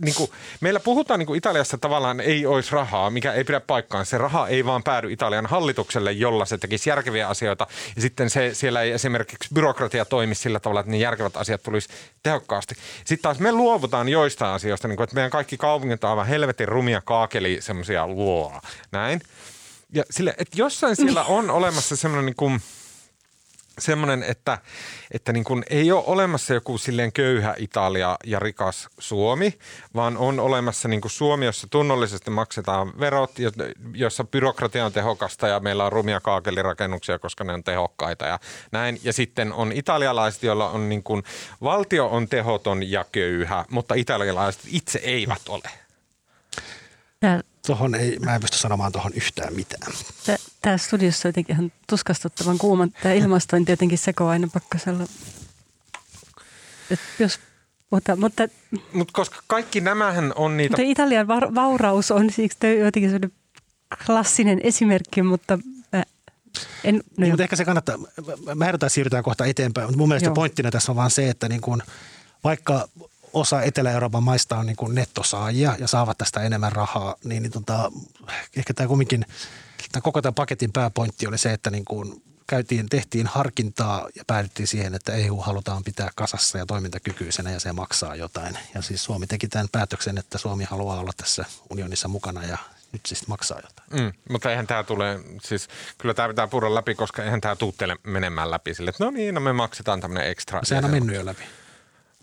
niin kuin, meillä puhutaan niin kuin Italiassa tavallaan ei olisi rahaa, mikä ei pidä paikkaan. Se raha ei vaan päädy Italian hallitukselle, jolla se tekisi järkeviä asioita. Ja sitten se, siellä ei esimerkiksi byrokratia toimi sillä tavalla, että ne järkevät asiat tulisi tehokkaasti. Sitten taas me luovutaan joistain asioista, niin kuin, että meidän kaikki kaupungit on aivan helvetin rumia kaakeli semmoisia luoa. Näin. Ja sille, että jossain siellä on olemassa semmoinen niin kuin, semmoinen, että, että niin kuin ei ole olemassa joku silleen köyhä Italia ja rikas Suomi, vaan on olemassa niin kuin Suomi, jossa tunnollisesti maksetaan verot, jo- jossa byrokratia on tehokasta ja meillä on rumia kaakelirakennuksia, koska ne on tehokkaita ja näin. Ja sitten on italialaiset, joilla on niin kuin, valtio on tehoton ja köyhä, mutta italialaiset itse eivät ole. Tää, Tuohon ei, mä en pysty sanomaan tuohon yhtään mitään. tää, tää studiossa on jotenkin ihan tuskastuttavan kuuma. Tämä ilmastointi jotenkin sekoaa aina pakkasella. Et jos mutta, Mutta koska kaikki nämähän on niitä mutta Italian var, vauraus on siksi jotenkin sellainen klassinen esimerkki, mutta mä en, no Niin, mutta ehkä se kannattaa, mä- mä ehdotan, siirrytään kohta eteenpäin, mutta mun mielestä Joo. pointtina tässä on vaan se, että niin kuin, vaikka osa Etelä-Euroopan maista on niin kuin nettosaajia ja saavat tästä enemmän rahaa, niin, niin tota, ehkä tämä kumminkin, tämä koko tämän paketin pääpointti oli se, että niin kuin käytiin, tehtiin harkintaa ja päädyttiin siihen, että EU halutaan pitää kasassa ja toimintakykyisenä ja se maksaa jotain. Ja siis Suomi teki tämän päätöksen, että Suomi haluaa olla tässä unionissa mukana ja nyt siis maksaa jotain. Mm, mutta eihän tämä tule, siis kyllä tämä pitää purra läpi, koska eihän tämä tuu teille menemään läpi sille, että no niin, no me maksetaan tämmöinen ekstra. Sehän on mennyt jo läpi.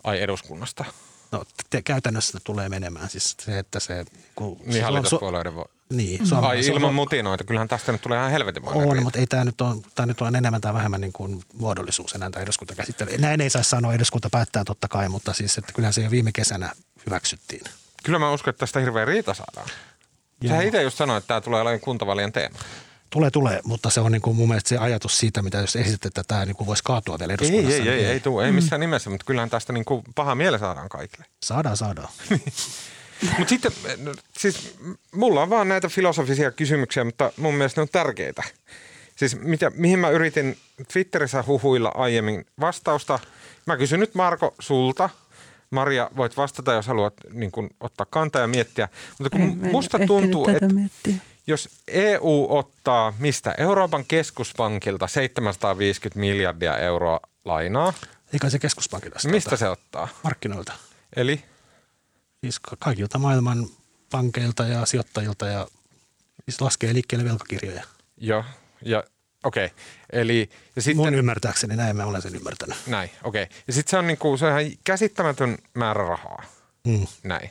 Ai eduskunnasta. No te, käytännössä tulee menemään siis se, että se... Kun, Niin siis hallituspuolueiden voi. Niin, Suomi, Ai ilman mutinoita, kyllähän tästä nyt tulee ihan helvetin On, riita. mutta ei tämä nyt ole, tämä nyt on enemmän tai vähemmän niin kuin muodollisuus enää tämä eduskuntakäsittely. Näin ei saisi sanoa, eduskunta päättää totta kai, mutta siis että kyllähän se jo viime kesänä hyväksyttiin. Kyllä mä uskon, että tästä hirveä riita saadaan. Joo. Sähän itse just sanoit, että tämä tulee olemaan kuntavalien teema. Tulee, tulee, mutta se on niin kuin mun mielestä se ajatus siitä, mitä jos esitet, että tämä niin kuin voisi kaatua vielä Ei, eduskunnassa. ei, niin ei, ei, tuu, ei missään nimessä, mutta kyllähän tästä niin kuin paha miele saadaan kaikille. Saadaan, saadaan. Mutta sitten, no, siis mulla on vaan näitä filosofisia kysymyksiä, mutta mun mielestä ne on tärkeitä. Siis mitä, mihin mä yritin Twitterissä huhuilla aiemmin vastausta. Mä kysyn nyt Marko sulta. Maria, voit vastata, jos haluat niin kun, ottaa kantaa ja miettiä. Mutta kun En- en musta ehtinyt tuntuu, että miettiä. Jos EU ottaa mistä Euroopan keskuspankilta 750 miljardia euroa lainaa, Eikä se keskuspankilta sitä mistä ota. se ottaa? Markkinoilta. Eli Siis ka- kaikilta maailman pankeilta ja sijoittajilta ja siis laskee liikkeelle velkakirjoja. jo, ja okei. Okay. Eli ja sitten, Mun ymmärtääkseni näin mä olen sen ymmärtänyt. näin, okei. Okay. Ja sitten se on niinku, se on ihan käsittämätön määrä rahaa. Mm. Näin.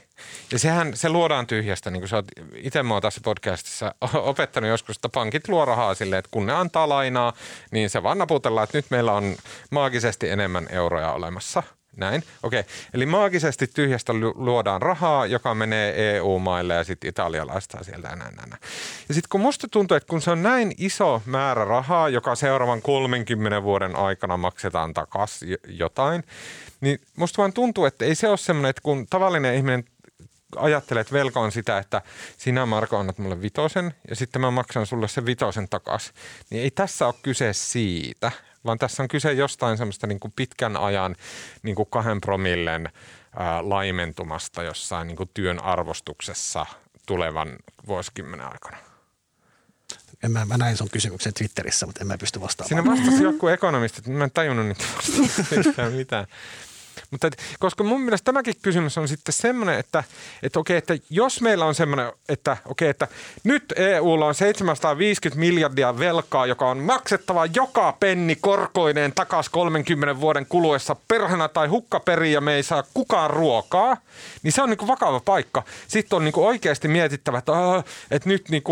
Ja sehän, se luodaan tyhjästä, niin kuin sä oot itse mua tässä podcastissa opettanut joskus, että pankit luo rahaa silleen, että kun ne antaa lainaa, niin se vaan naputellaan, että nyt meillä on maagisesti enemmän euroja olemassa. Näin, okei. Eli maagisesti tyhjästä lu- luodaan rahaa, joka menee EU-maille ja sitten italialaista sieltä näin, näin. Ja sitten kun musta tuntuu, että kun se on näin iso määrä rahaa, joka seuraavan 30 vuoden aikana maksetaan takaisin jotain, niin musta vaan tuntuu, että ei se ole semmoinen, että kun tavallinen ihminen ajattelee, että velka on sitä, että sinä Marko annat mulle vitosen ja sitten mä maksan sulle sen vitosen takas. Niin ei tässä ole kyse siitä, vaan tässä on kyse jostain semmoista niin kuin pitkän ajan niin kuin kahden promillen ää, laimentumasta jossain niin kuin työn arvostuksessa tulevan vuosikymmenen aikana. En mä, mä näin sun kysymyksen Twitterissä, mutta en mä pysty vastaamaan. Siinä vastasi joku ekonomisti, että mä en tajunnut niitä mitään. Mutta et, koska mun mielestä tämäkin kysymys on sitten semmoinen, että, että okei, että jos meillä on semmoinen, että okei, että nyt EUlla on 750 miljardia velkaa, joka on maksettava joka penni korkoineen takas 30 vuoden kuluessa perhana tai hukkaperi ja me ei saa kukaan ruokaa, niin se on niin vakava paikka. Sitten on niin oikeasti mietittävä, että, että nyt niin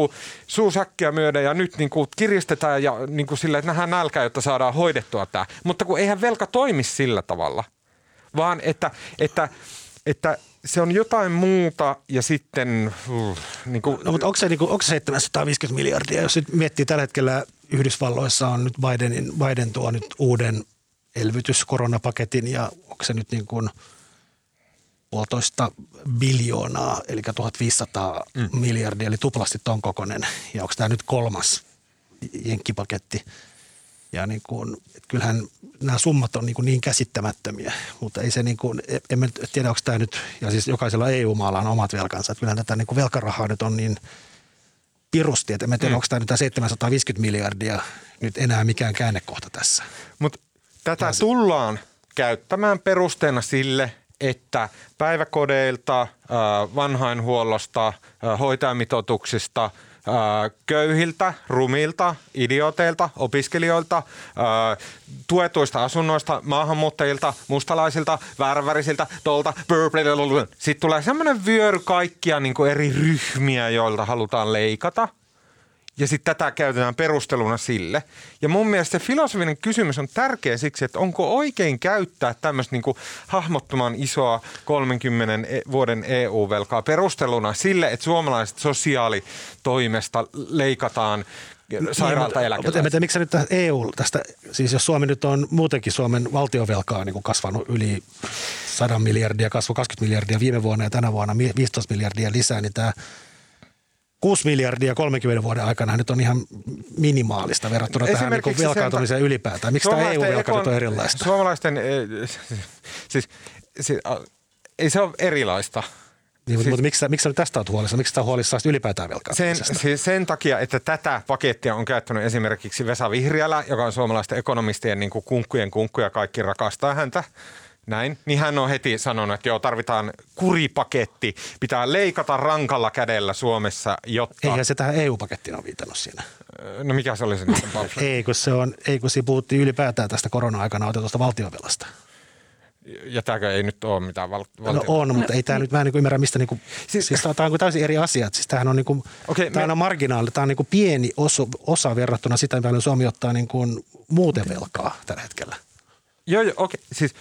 suusäkkiä myöden ja nyt niin kiristetään ja niin sille, että nähdään nälkää, jotta saadaan hoidettua tämä. Mutta kun eihän velka toimi sillä tavalla – vaan että, että, että se on jotain muuta ja sitten... Uh, niin kuin, no, mutta onko se, niin kuin, onko se 750 miljardia? Jos nyt miettii tällä hetkellä Yhdysvalloissa on nyt Bidenin, Biden tuo nyt uuden elvytyskoronapaketin ja onko se nyt niin kuin puolitoista biljoonaa, eli 1500 mm. miljardia, eli tuplasti ton kokoinen. Ja onko tämä nyt kolmas jenkkipaketti? Ja niin kuin, kyllähän nämä summat on niin, kuin niin käsittämättömiä, mutta ei se niin kuin, en tiedä onko tämä nyt, ja siis jokaisella EU-maalla on omat velkansa, että kyllähän tätä niin kuin velkarahaa nyt on niin pirusti, että en tiedä mm. onko tämä nyt tämä 750 miljardia nyt enää mikään käännekohta tässä. Mutta tätä se... tullaan käyttämään perusteena sille, että päiväkodeilta, vanhainhuollosta, hoitajamitoituksista – köyhiltä, rumilta, idioteilta, opiskelijoilta, tuetuista asunnoista, maahanmuuttajilta, mustalaisilta, väärävärisiltä, tolta. Sitten tulee semmoinen vyöry kaikkia niin eri ryhmiä, joilta halutaan leikata – ja sitten tätä käytetään perusteluna sille. Ja mun mielestä se filosofinen kysymys on tärkeä siksi, että onko oikein käyttää tämmöistä niin hahmottoman isoa 30 e- vuoden EU-velkaa perusteluna sille, että suomalaiset sosiaalitoimesta leikataan sairaalta niin, Mutta en tiedä, miksi nyt EU tästä, siis jos Suomi nyt on muutenkin Suomen valtiovelkaa niin kuin kasvanut yli 100 miljardia, kasvu 20 miljardia viime vuonna ja tänä vuonna 15 miljardia lisää, niin tämä 6 miljardia 30 vuoden aikana nyt on ihan minimaalista verrattuna tähän niin velkaantumiseen ylipäätään. Miksi tämä EU-velka nyt on erilaista? Suomalaisten, eh, siis, siis ei se ole erilaista. Niin, siis, mutta miksi, miksi tästä olet huolissa? Miksi sitä huolissaan ylipäätään velkaantumisesta? Sen, siis sen takia, että tätä pakettia on käyttänyt esimerkiksi Vesa Vihriälä, joka on suomalaisten ekonomistien niin kuin kunkkujen kunkku ja kaikki rakastaa häntä näin, niin hän on heti sanonut, että joo, tarvitaan kuripaketti, pitää leikata rankalla kädellä Suomessa, jotta... Eihän se tähän EU-pakettiin ole viitannut siinä. No mikä se oli se ei, kun se on, ei kun siinä puhuttiin ylipäätään tästä korona-aikana otetusta valtiovelasta. Ja tämäkö ei nyt ole mitään val- valtio- No on, mutta ei tämä nyt, mä en niin ymmärrä mistä, niin kuin, siis, siis tämä on täysin eri asiat. Siis tämähän on, niin kuin, okay, tämä me... on marginaali, tämä on niin kuin pieni osa, osa verrattuna sitä, mitä Suomi ottaa niin kuin muuten velkaa tällä hetkellä. Joo, joo okei. Okay. Siis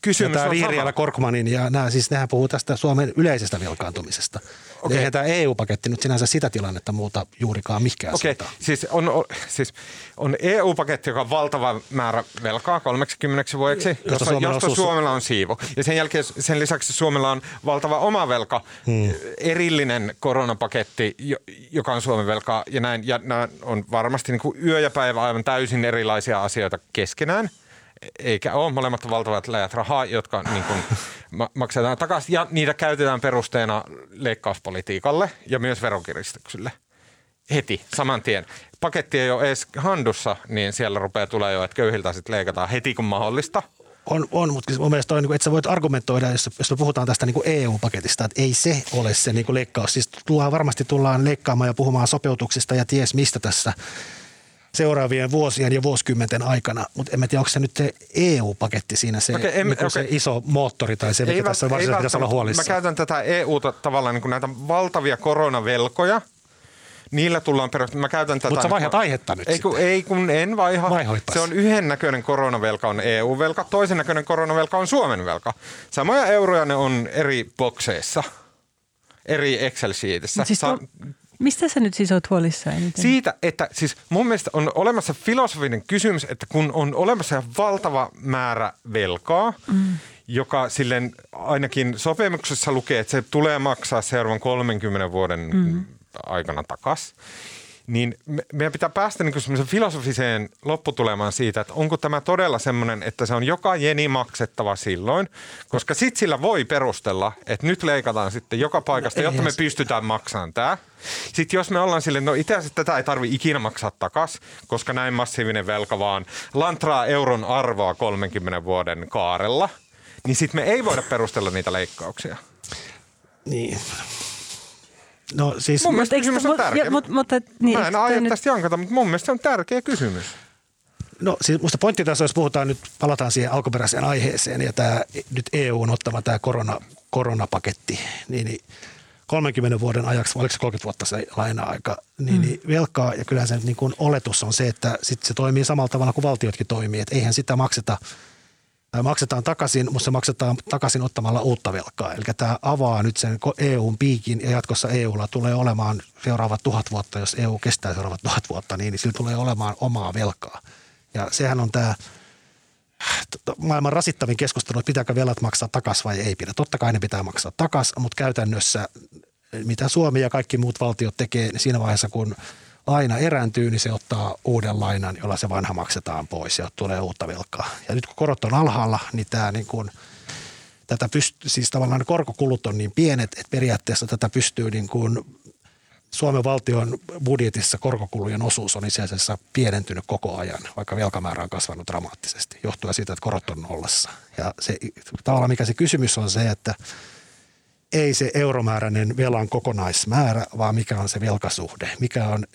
kysymys ja tämä Vihriälä Korkmanin ja nämä, siis nehän puhuu tästä Suomen yleisestä velkaantumisesta. Okay. Eihän tämä EU-paketti nyt sinänsä sitä tilannetta muuta juurikaan mikään okay. siis on, on, siis on EU-paketti, joka on valtava määrä velkaa 30 vuodeksi, josta, josta, Suomella, josta osuus... Suomella on siivu. Ja sen jälkeen sen lisäksi Suomella on valtava oma velka, hmm. erillinen koronapaketti, joka on Suomen velkaa ja näin. Ja nämä on varmasti niin kuin yö ja päivä aivan täysin erilaisia asioita keskenään – eikä ole molemmat valtavat läjät rahaa, jotka niin kuin maksetaan takaisin ja niitä käytetään perusteena leikkauspolitiikalle ja myös verokiristyksille. Heti, saman tien. Paketti ei ole edes handussa, niin siellä rupeaa tulee jo, että köyhiltä sitten leikataan heti kun mahdollista. On, on mutta mun mielestä on, niin että sä voit argumentoida, jos, jos me puhutaan tästä niin EU-paketista, että ei se ole se niin leikkaus. Siis tullaan, varmasti tullaan leikkaamaan ja puhumaan sopeutuksista ja ties mistä tässä seuraavien vuosien ja vuosikymmenten aikana, mutta en tiedä, onko se nyt se EU-paketti siinä se, okay, en, okay. se iso moottori tai se, mikä ei, tässä varsinaisesti pitäisi olla huolissa. Mä käytän tätä EUta tavallaan niin kuin näitä valtavia koronavelkoja, Niillä tullaan perustamaan. Mä käytän tätä. Mutta sä vaihdat niin, aihetta nyt ei kun, ei kun en vaiha. Vaihoipas. Se on yhden näköinen koronavelka on EU-velka, toisen näköinen koronavelka on Suomen velka. Samoja euroja ne on eri bokseissa, eri Excel-sheetissä. Siis Sa- Mistä sä nyt siis oot huolissaan eniten? Siitä, että siis mun mielestä on olemassa filosofinen kysymys, että kun on olemassa valtava määrä velkaa, mm. joka silleen ainakin sopimuksessa lukee, että se tulee maksaa seuraavan 30 vuoden mm. aikana takaisin niin me, meidän pitää päästä niin semmoisen filosofiseen lopputulemaan siitä, että onko tämä todella semmoinen, että se on joka jeni maksettava silloin, koska sitten sillä voi perustella, että nyt leikataan sitten joka paikasta, no, jotta me pystytään maksamaan tämä. Sitten jos me ollaan silleen, no itse asiassa tätä ei tarvi ikinä maksaa takas, koska näin massiivinen velka vaan lantraa euron arvoa 30 vuoden kaarella – niin sitten me ei voida perustella niitä leikkauksia. Niin. No siis... Mun mielestä kysymys on tärkeä. Ja, mutta, mutta, niin, Mä en aio nyt... tästä jankata, mutta mun mielestä se on tärkeä kysymys. No siis musta pointti tässä, jos puhutaan nyt, palataan siihen alkuperäiseen aiheeseen ja tämä nyt EU on ottama tämä korona, koronapaketti, niin, niin 30 vuoden ajaksi, oliko se 30 vuotta se laina-aika, niin, mm. niin velkaa ja kyllähän se niin kuin oletus on se, että sit se toimii samalla tavalla kuin valtiotkin toimii, että eihän sitä makseta maksetaan takaisin, mutta se maksetaan takaisin ottamalla uutta velkaa. Eli tämä avaa nyt sen EUn piikin ja jatkossa EUlla tulee olemaan seuraavat tuhat vuotta, jos EU kestää seuraavat tuhat vuotta, niin, niin sillä tulee olemaan omaa velkaa. Ja sehän on tämä maailman rasittavin keskustelu, että pitääkö velat maksaa takaisin vai ei pidä. Totta kai ne pitää maksaa takaisin, mutta käytännössä mitä Suomi ja kaikki muut valtiot tekee niin siinä vaiheessa, kun laina erääntyy, niin se ottaa uuden lainan, jolla se vanha maksetaan pois ja tulee uutta velkaa. Ja nyt kun korot on alhaalla, niin tämä niin kuin, tätä pystyy, siis tavallaan korkokulut on niin pienet, että periaatteessa tätä pystyy niin kuin Suomen valtion budjetissa korkokulujen osuus on itse asiassa pienentynyt koko ajan, vaikka velkamäärä on kasvanut dramaattisesti, johtuen siitä, että korot on nollassa. Ja se, tavallaan mikä se kysymys on se, että ei se euromääräinen velan kokonaismäärä, vaan mikä on se velkasuhde, mikä on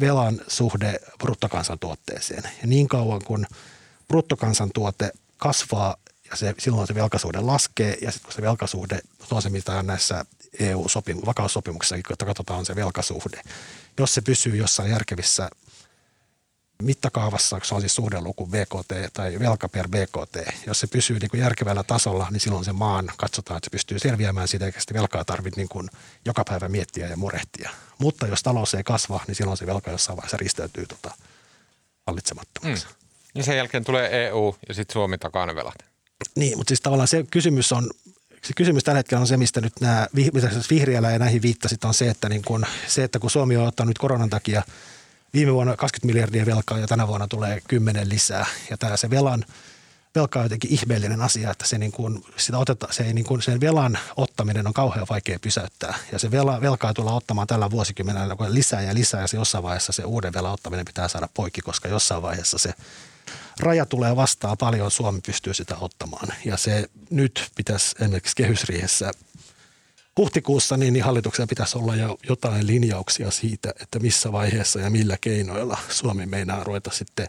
velan suhde bruttokansantuotteeseen. Ja niin kauan kun bruttokansantuote kasvaa ja se, silloin se velkasuhde laskee ja sitten kun se velkasuhde, on se mitä on näissä EU-vakaussopimuksissa, että katsotaan se velkasuhde. Jos se pysyy jossain järkevissä mittakaavassa, se on siis suhdeluku BKT tai velka per BKT, jos se pysyy niin kuin järkevällä tasolla, niin silloin se maan katsotaan, että se pystyy selviämään siitä, eikä sitä velkaa tarvitse niin kuin joka päivä miettiä ja murehtia. Mutta jos talous ei kasva, niin silloin se velka jossain vaiheessa ristäytyy tota hallitsemattomaksi. Mm. Ja sen jälkeen tulee EU ja sitten Suomi takaa ne velat. Niin, mutta siis tavallaan se kysymys on, se kysymys tällä hetkellä on se, mistä nyt nämä, mitä vihreällä ja näihin viittasit, on se, että, niin kun, se, että kun Suomi on ottanut nyt koronan takia viime vuonna 20 miljardia velkaa ja tänä vuonna tulee 10 lisää. Ja tämä se velan, velka on jotenkin ihmeellinen asia, että se, niin kuin, sitä oteta, se ei niin kuin, sen velan ottaminen on kauhean vaikea pysäyttää. Ja se vela, velkaa tullaan ottamaan tällä vuosikymmenellä lisää ja lisää ja se jossain vaiheessa se uuden velan ottaminen pitää saada poikki, koska jossain vaiheessa se raja tulee vastaan paljon, Suomi pystyy sitä ottamaan. Ja se nyt pitäisi esimerkiksi kehysriihessä huhtikuussa niin, niin hallituksen pitäisi olla jo jotain linjauksia siitä, että missä vaiheessa ja millä keinoilla Suomi meinaa ruveta sitten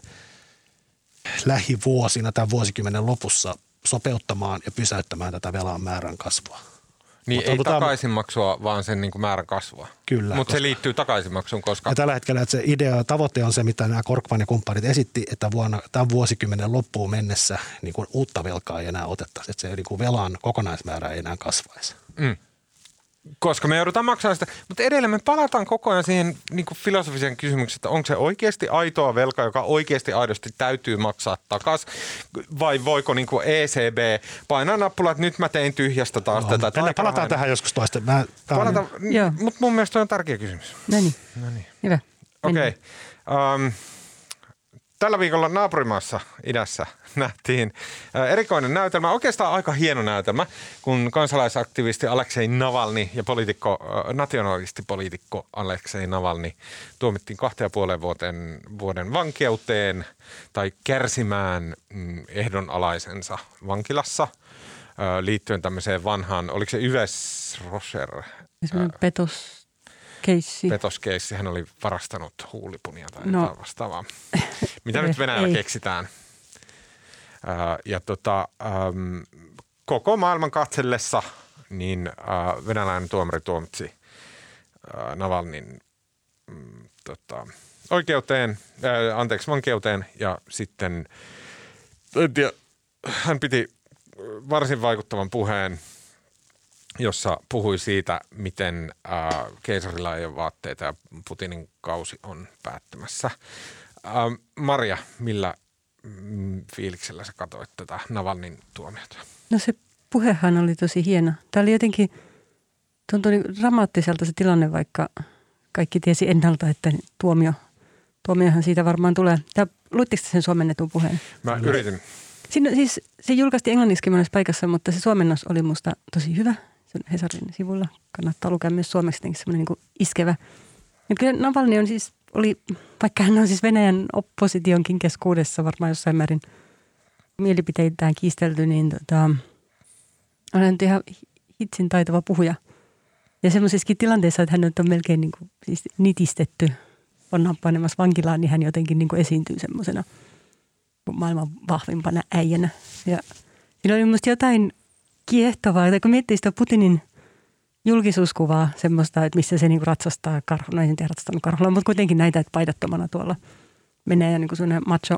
lähivuosina tämän vuosikymmenen lopussa sopeuttamaan ja pysäyttämään tätä velan määrän kasvua. Niin Mutta ei tota, takaisinmaksua, vaan sen niin kuin määrän kasvua. Kyllä. Mutta se liittyy takaisinmaksuun, koska... Ja tällä hetkellä että se idea, tavoite on se, mitä nämä Korkman ja kumppanit esitti, että vuonna, tämän vuosikymmenen loppuun mennessä niin kuin uutta velkaa ei enää otettaisi. Että se niin kuin velan kokonaismäärä ei enää kasvaisi. Mm koska me joudutaan maksamaan sitä. Mutta edelleen me palataan koko ajan siihen niin kuin filosofiseen kysymykseen, että onko se oikeasti aitoa velkaa, joka oikeasti aidosti täytyy maksaa takaisin, vai voiko niin kuin ECB painaa nappulaa, että nyt mä tein tyhjästä taas no, tätä. Palataan palataan tähän joskus toista. Mä, palataan, mutta mun mielestä on tärkeä kysymys. No niin. No niin. Hyvä. Okei. Okay. Um, Tällä viikolla naapurimaassa idässä nähtiin erikoinen näytelmä, oikeastaan aika hieno näytelmä, kun kansalaisaktivisti Aleksei Navalni ja poliitikko, nationalistipoliitikko Aleksei Navalni tuomittiin kahteen ja puoleen vuoden, vuoden vankeuteen tai kärsimään mm, ehdonalaisensa vankilassa liittyen tämmöiseen vanhaan, oliko se Yves Rocher? petos Keissi. Petoskeissi, hän oli varastanut huulipunia tai no. vastaavaa. Mitä nyt Venäjällä ei. keksitään? Äh, ja tota, ähm, koko maailman katsellessa niin äh, venäläinen tuomari tuomitsi äh, Navalnin mm, tota, oikeuteen, äh, anteeksi vankeuteen ja sitten en tiedä, hän piti varsin vaikuttavan puheen – jossa puhui siitä, miten äh, keisarilla ei ole vaatteita ja Putinin kausi on päättymässä. Äh, Maria, millä mm, fiiliksellä sä katsoit tätä Navalnin tuomiota? No se puhehan oli tosi hieno. Tämä oli jotenkin, tuntui niin dramaattiselta se tilanne, vaikka kaikki tiesi ennalta, että tuomio, tuomiohan siitä varmaan tulee. Tämä, luitteko sen suomennetun puheen? Mä yritin. Siinä, siis, se julkaistiin englanniksi monessa paikassa, mutta se suomennos oli musta tosi hyvä sen Hesarin sivulla. Kannattaa lukea myös suomeksi semmoinen niin iskevä. Et kyllä Navalny on siis, oli, vaikka hän on siis Venäjän oppositionkin keskuudessa varmaan jossain määrin mielipiteitään kiistelty, niin tota, on hän ihan hitsin taitava puhuja. Ja semmoisessakin tilanteessa, että hän nyt on melkein niin kuin, siis nitistetty, on panemassa vankilaan, niin hän jotenkin niin kuin esiintyy semmoisena maailman vahvimpana äijänä. Ja siinä oli minusta jotain kiehtovaa, että kun miettii sitä Putinin julkisuuskuvaa, semmoista, että missä se niin ratsastaa karhulla, no ei tiedä ratsastanut karhulla, mutta kuitenkin näitä, että paidattomana tuolla menee ja niin kuin macho,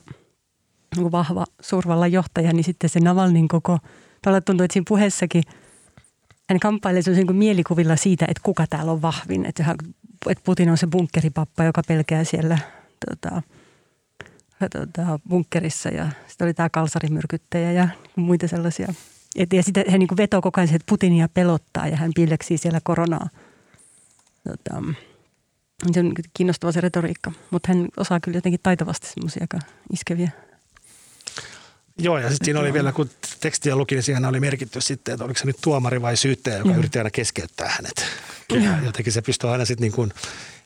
niin vahva suurvalla johtaja, niin sitten se Navalnin koko, tuolla tuntuu, että siinä puheessakin hän kamppailee niin mielikuvilla siitä, että kuka täällä on vahvin, että, hän, että Putin on se bunkkeripappa, joka pelkää siellä tota, tota, bunkkerissa ja sitten oli tämä kalsarimyrkyttäjä ja muita sellaisia. Et, ja sitten hän niin vetoo koko ajan että Putinia pelottaa ja hän piileksii siellä koronaa. Tota, se on kiinnostava se retoriikka, mutta hän osaa kyllä jotenkin taitavasti semmoisia aika iskeviä. Joo, ja sitten siinä oli vielä, kun tekstiä luki, niin siinä oli merkitty sitten, että oliko se nyt tuomari vai syyttäjä, joka mm. yritti aina keskeyttää hänet. Ja jotenkin se pystyy aina sitten niin kuin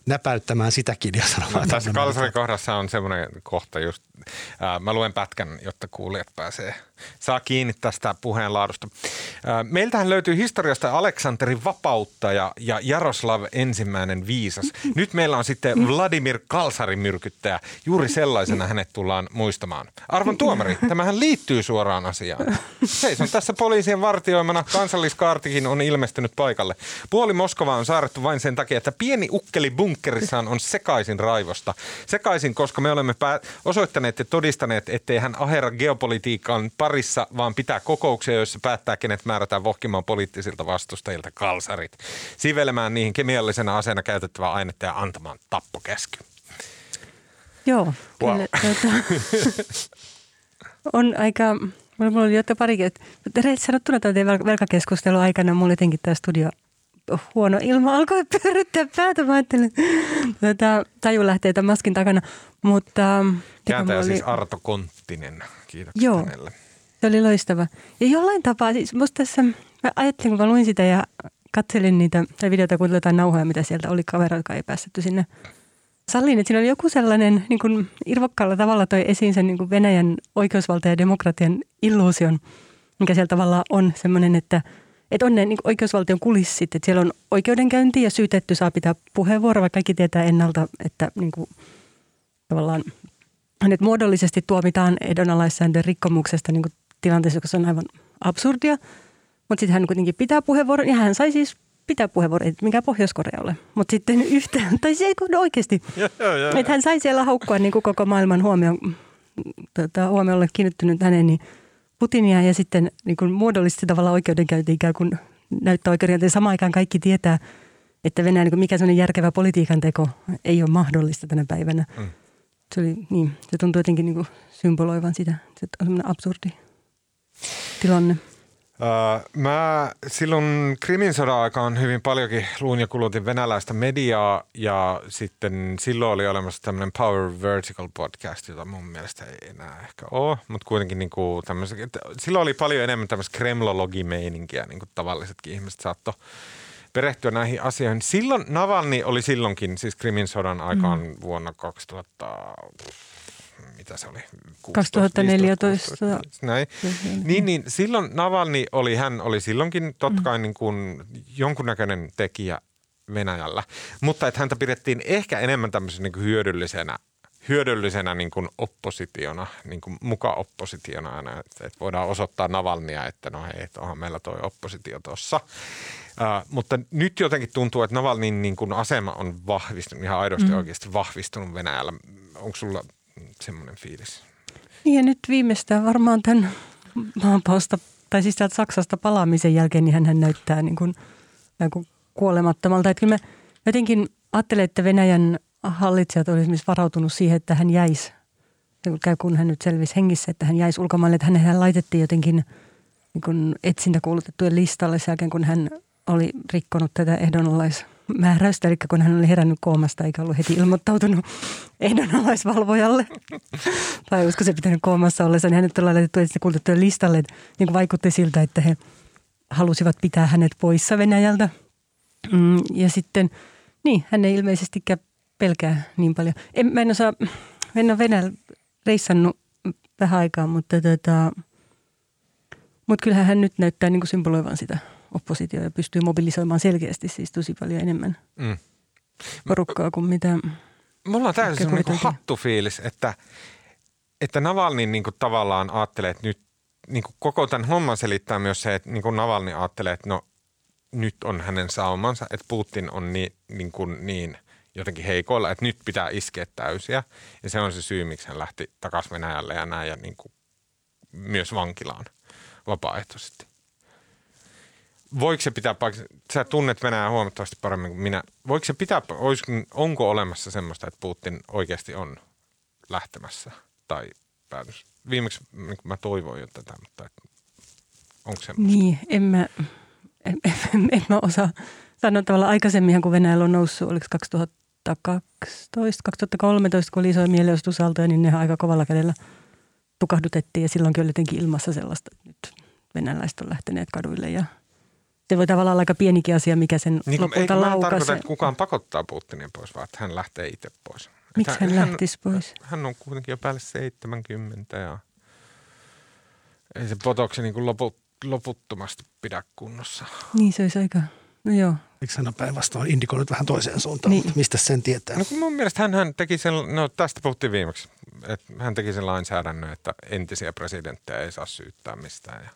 näpäyttämään sitäkin ja sanomaan. Tässä Kalsarin kohdassa on semmoinen kohta just, ää, mä luen pätkän, jotta kuulijat pääsee, saa kiinni tästä puheen laadusta. Ää, meiltähän löytyy historiasta Aleksanterin vapauttaja ja Jaroslav ensimmäinen viisas. Nyt meillä on sitten Vladimir Kalsarin myrkyttäjä. Juuri sellaisena hänet tullaan muistamaan. Arvon tuomari, tämähän liittyy suoraan asiaan. Seison tässä poliisien vartioimana. Kansalliskaartikin on ilmestynyt paikalle. Puoli Moskova on saarettu vain sen takia, että pieni ukkeli bunk bunkkerissaan on sekaisin raivosta. Sekaisin, koska me olemme pää- osoittaneet ja todistaneet, ettei hän ahera geopolitiikan parissa, vaan pitää kokouksia, joissa päättää, kenet määrätään vohkimaan poliittisilta vastustajilta kalsarit. Sivelemään niihin kemiallisena aseena käytettävää ainetta ja antamaan tappokäsky. Joo, wow. kyllä, tuota, on aika, mulla oli jotain parikin, että sanottuna tämän velkakeskustelun aikana mulla jotenkin tämä studio huono ilma alkoi pyörittää päätä. Mä ajattelin, että taju lähtee tämän maskin takana. Mutta, Kääntäjä oli... siis Arto Konttinen. Kiitoksia Joo, hänelle. se oli loistava. Ja jollain tapaa, siis musta tässä, mä ajattelin kun mä luin sitä ja katselin niitä, tai videota kuuntelin jotain nauhoja, mitä sieltä oli kaveri, joka ei päästetty sinne salliin, että siinä oli joku sellainen niin kuin irvokkaalla tavalla toi esiin sen niin kuin Venäjän oikeusvalta- ja demokratian illuusion, mikä siellä tavallaan on semmoinen, että – että on ne niin oikeusvaltion kulissit, että siellä on oikeudenkäynti ja syytetty saa pitää puheenvuoro, vaikka kaikki tietää ennalta, että niin kuin, tavallaan hänet muodollisesti tuomitaan ehdonalaissääntön rikkomuksesta niin kuin tilanteessa, joka on aivan absurdia. Mutta sitten hän kuitenkin pitää puheenvuoron ja hän sai siis pitää puheenvuoron, että mikä Pohjois-Korea ole. Mutta sitten yhtään, tai se ei no oikeasti. että hän sai siellä haukkua niin kuin koko maailman huomioon, tota, huomiolle kiinnittynyt hänen, niin – Putinia ja sitten niin kuin muodollisesti tavallaan oikeudenkäynti ikään kuin näyttää oikeudenkäyntiin. Samaan aikaan kaikki tietää, että Venäjä, niin mikä sellainen järkevä politiikan teko ei ole mahdollista tänä päivänä. Mm. Se, oli, niin, se tuntuu jotenkin niin kuin symboloivan sitä. Se on sellainen absurdi tilanne. Uh, mä silloin Krimin sodan aikaan hyvin paljonkin luun ja kulutin venäläistä mediaa ja sitten silloin oli olemassa tämmöinen Power Vertical podcast, jota mun mielestä ei enää ehkä ole, mutta kuitenkin niin kuin silloin oli paljon enemmän tämmöistä kremlologimeininkiä, niin kuin tavallisetkin ihmiset saattoi perehtyä näihin asioihin. Silloin Navalni oli silloinkin, siis Krimin sodan aikaan mm. vuonna 2000 mitä se oli? 16, 2014. 16, näin. Niin, niin silloin Navalni oli, hän oli silloinkin totta kai mm. niin kuin jonkunnäköinen tekijä Venäjällä, mutta että häntä pidettiin ehkä enemmän tämmöisenä niin kuin hyödyllisenä hyödyllisenä niin kuin oppositiona, niin kuin muka-oppositiona aina, että, että voidaan osoittaa Navalnia, että no hei, että onhan meillä toi oppositio tuossa. Mutta nyt jotenkin tuntuu, että Navalnin niin kuin asema on vahvistunut, ihan aidosti mm. oikeasti vahvistunut Venäjällä. Onko sulla semmoinen fiilis. Niin ja nyt viimeistään varmaan tämän maanpausta, tai siis täältä Saksasta palaamisen jälkeen, niin hän näyttää niin kuin, niin kuin kuolemattomalta. Että kyllä mä jotenkin ajattelen, että Venäjän hallitsijat olisivat varautunut siihen, että hän jäisi, kun hän nyt selvisi hengissä, että hän jäisi ulkomaille, että hän laitettiin jotenkin niin etsintäkuulutettujen listalle sen jälkeen, kun hän oli rikkonut tätä ehdonalais määräystä, eli kun hän oli herännyt koomasta eikä ollut heti ilmoittautunut ehdonalaisvalvojalle. tai olisiko se pitänyt koomassa ollessa, niin hänet ollaan laitettu etsintä kuulutettujen listalle, niin vaikutti siltä, että he halusivat pitää hänet poissa Venäjältä. Mm, ja sitten, niin, hän ei ilmeisestikään pelkää niin paljon. En, mä en osaa, en ole Venäjällä reissannut vähän aikaa, mutta tota, Mutta kyllähän hän nyt näyttää niin kuin symboloivan sitä oppositiota ja pystyy mobilisoimaan selkeästi siis tosi paljon enemmän Mm. porukkaa kuin mitä... Mulla on täysin semmoinen niin hattufiilis, että, että Navalny niin kuin tavallaan ajattelee, että nyt niin kuin koko tämän homman selittää myös se, että niin kuin Navalny ajattelee, että no nyt on hänen saumansa, että Putin on niin, niin, kuin niin jotenkin heikoilla, että nyt pitää iskeä täysiä. Ja se on se syy, miksi hän lähti takaisin Venäjälle ja näin ja niin kuin myös vankilaan vapaaehtoisesti. Voiko se pitää paikkansa? Sä tunnet Venäjää huomattavasti paremmin kuin minä. Voiko se pitää, onko olemassa semmoista, että Putin oikeasti on lähtemässä tai päätös? Viimeksi niin mä toivoin jo tätä, mutta onko se? Niin, en mä, en, en, en mä osaa sanoa tavallaan aikaisemminhan, kun Venäjällä on noussut, oliko 2012, 2013, kun oli isoja mielenosoitusaaltoja, niin ne aika kovalla kädellä tukahdutettiin ja silloinkin oli jotenkin ilmassa sellaista, että nyt venäläiset on lähteneet kaduille ja se voi tavallaan olla aika pienikin asia, mikä sen Niin, lopulta mä en laukaisee. tarkoita, että kukaan pakottaa Putinia pois, vaan että hän lähtee itse pois. Miksi Että hän lähtisi pois? Hän on kuitenkin jo päälle 70 ja ei se potoksi niin kuin loput, loputtomasti pidä kunnossa. Niin se olisi aika, no joo. Eikö hän ole päinvastoin indikoinut vähän toiseen suuntaan, Niin. mutta mistä sen tietää? No kun mun mielestä hän, hän teki sen, no tästä puhuttiin viimeksi, että hän teki sen lainsäädännön, että entisiä presidenttejä ei saa syyttää mistään. Ja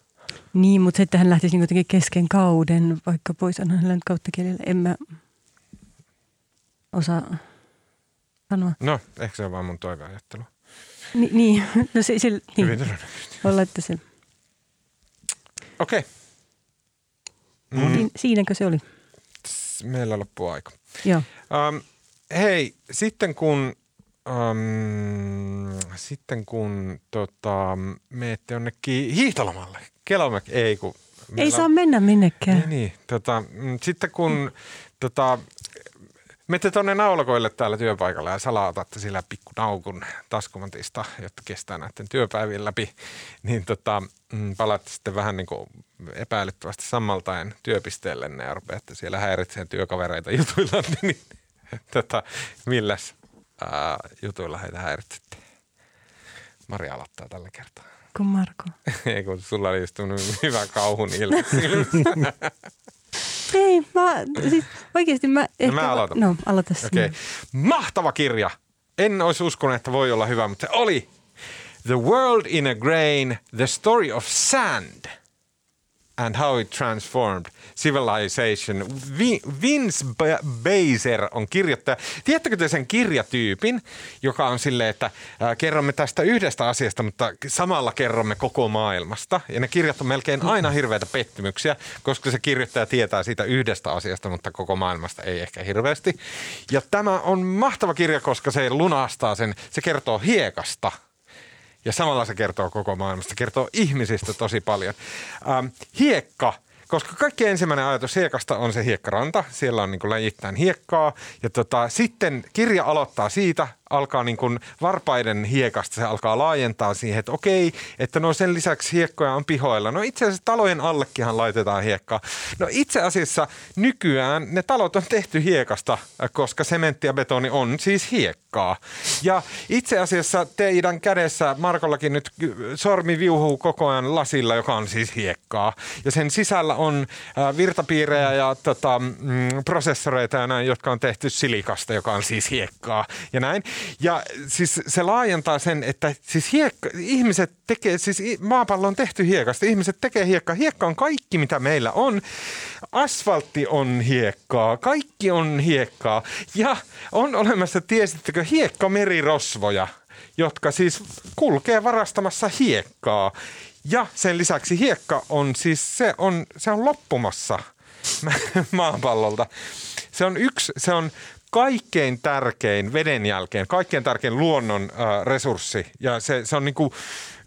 Niin, mutta se, että hän lähtisi niin jotenkin kesken kauden, vaikka pois on hänellä nyt kautta kielellä, en mä osaa sanoa. no, ehkä se on vaan mun toiveajattelu. Ni, niin, no se, se Hyvin niin, todennäköisesti. voi olla, että se, Okei. Okay. mm. siinäkö se oli? Meillä loppuu aika. Joo. Um, hei, sitten kun, um, sitten kun tota, menette jonnekin hiihtolomalle, Kelomäki, ei kun... Ei saa on- mennä minnekään. Niin, niin tota, mm, sitten kun tota, menette tuonne naulakoille täällä työpaikalla ja salaatatte sillä pikku naukun taskumatista, jotta kestää näiden työpäivien läpi, niin tota, mm, palaatte sitten vähän niin kuin epäilyttävästi sammaltaen työpisteellenne ja rupeatte siellä häiritsemään työkavereita jutuilla, niin tota, milläs ää, jutuilla heitä häiritsette? Maria aloittaa tällä kertaa. Kun Marko. Ei kun sulla oli just hyvä kauhun ilme. Ei, mä, siis oikeasti mä ehkä... mä aloitan. No, aloita. Okei. Okay. Mahtava kirja. En olisi uskonut, että voi olla hyvä, mutta se oli. The World in a Grain, The Story of Sand and How It Transformed Civilization. Vi- Vince Ba- Beiser on kirjoittaja. Tiedättekö te sen kirjatyypin, joka on silleen, että äh, kerromme tästä yhdestä asiasta, mutta samalla kerromme koko maailmasta. Ja ne kirjat on melkein aina hirveitä pettymyksiä, koska se kirjoittaja tietää siitä yhdestä asiasta, mutta koko maailmasta ei ehkä hirveästi. Ja tämä on mahtava kirja, koska se lunastaa sen. Se kertoo hiekasta. Ja samalla se kertoo koko maailmasta, kertoo ihmisistä tosi paljon. Ähm, hiekka, koska kaikki ensimmäinen ajatus hiekasta on se hiekkaranta. Siellä on niin kuin läjittäin hiekkaa. Ja tota, sitten kirja aloittaa siitä, alkaa niin kuin varpaiden hiekasta, se alkaa laajentaa siihen, että okei, että no sen lisäksi hiekkoja on pihoilla. No itse asiassa talojen allekinhan laitetaan hiekkaa. No itse asiassa nykyään ne talot on tehty hiekasta, koska sementti ja betoni on siis hiekkaa. Ja itse asiassa teidän kädessä, Markollakin nyt sormi viuhuu koko ajan lasilla, joka on siis hiekkaa. Ja sen sisällä on äh, virtapiirejä ja tota, mm, prosessoreita ja näin, jotka on tehty silikasta, joka on siis hiekkaa ja näin. Ja siis se laajentaa sen, että siis hiekka, ihmiset tekee, siis maapallo on tehty hiekasta, ihmiset tekee hiekkaa. Hiekka on kaikki, mitä meillä on. Asfaltti on hiekkaa, kaikki on hiekkaa. Ja on olemassa, tiesittekö, hiekkamerirosvoja, jotka siis kulkee varastamassa hiekkaa. Ja sen lisäksi hiekka on siis, se on, se on loppumassa maapallolta. Se on yksi, se on kaikkein tärkein veden jälkeen, kaikkein tärkein luonnon äh, resurssi. Ja se, se on niinku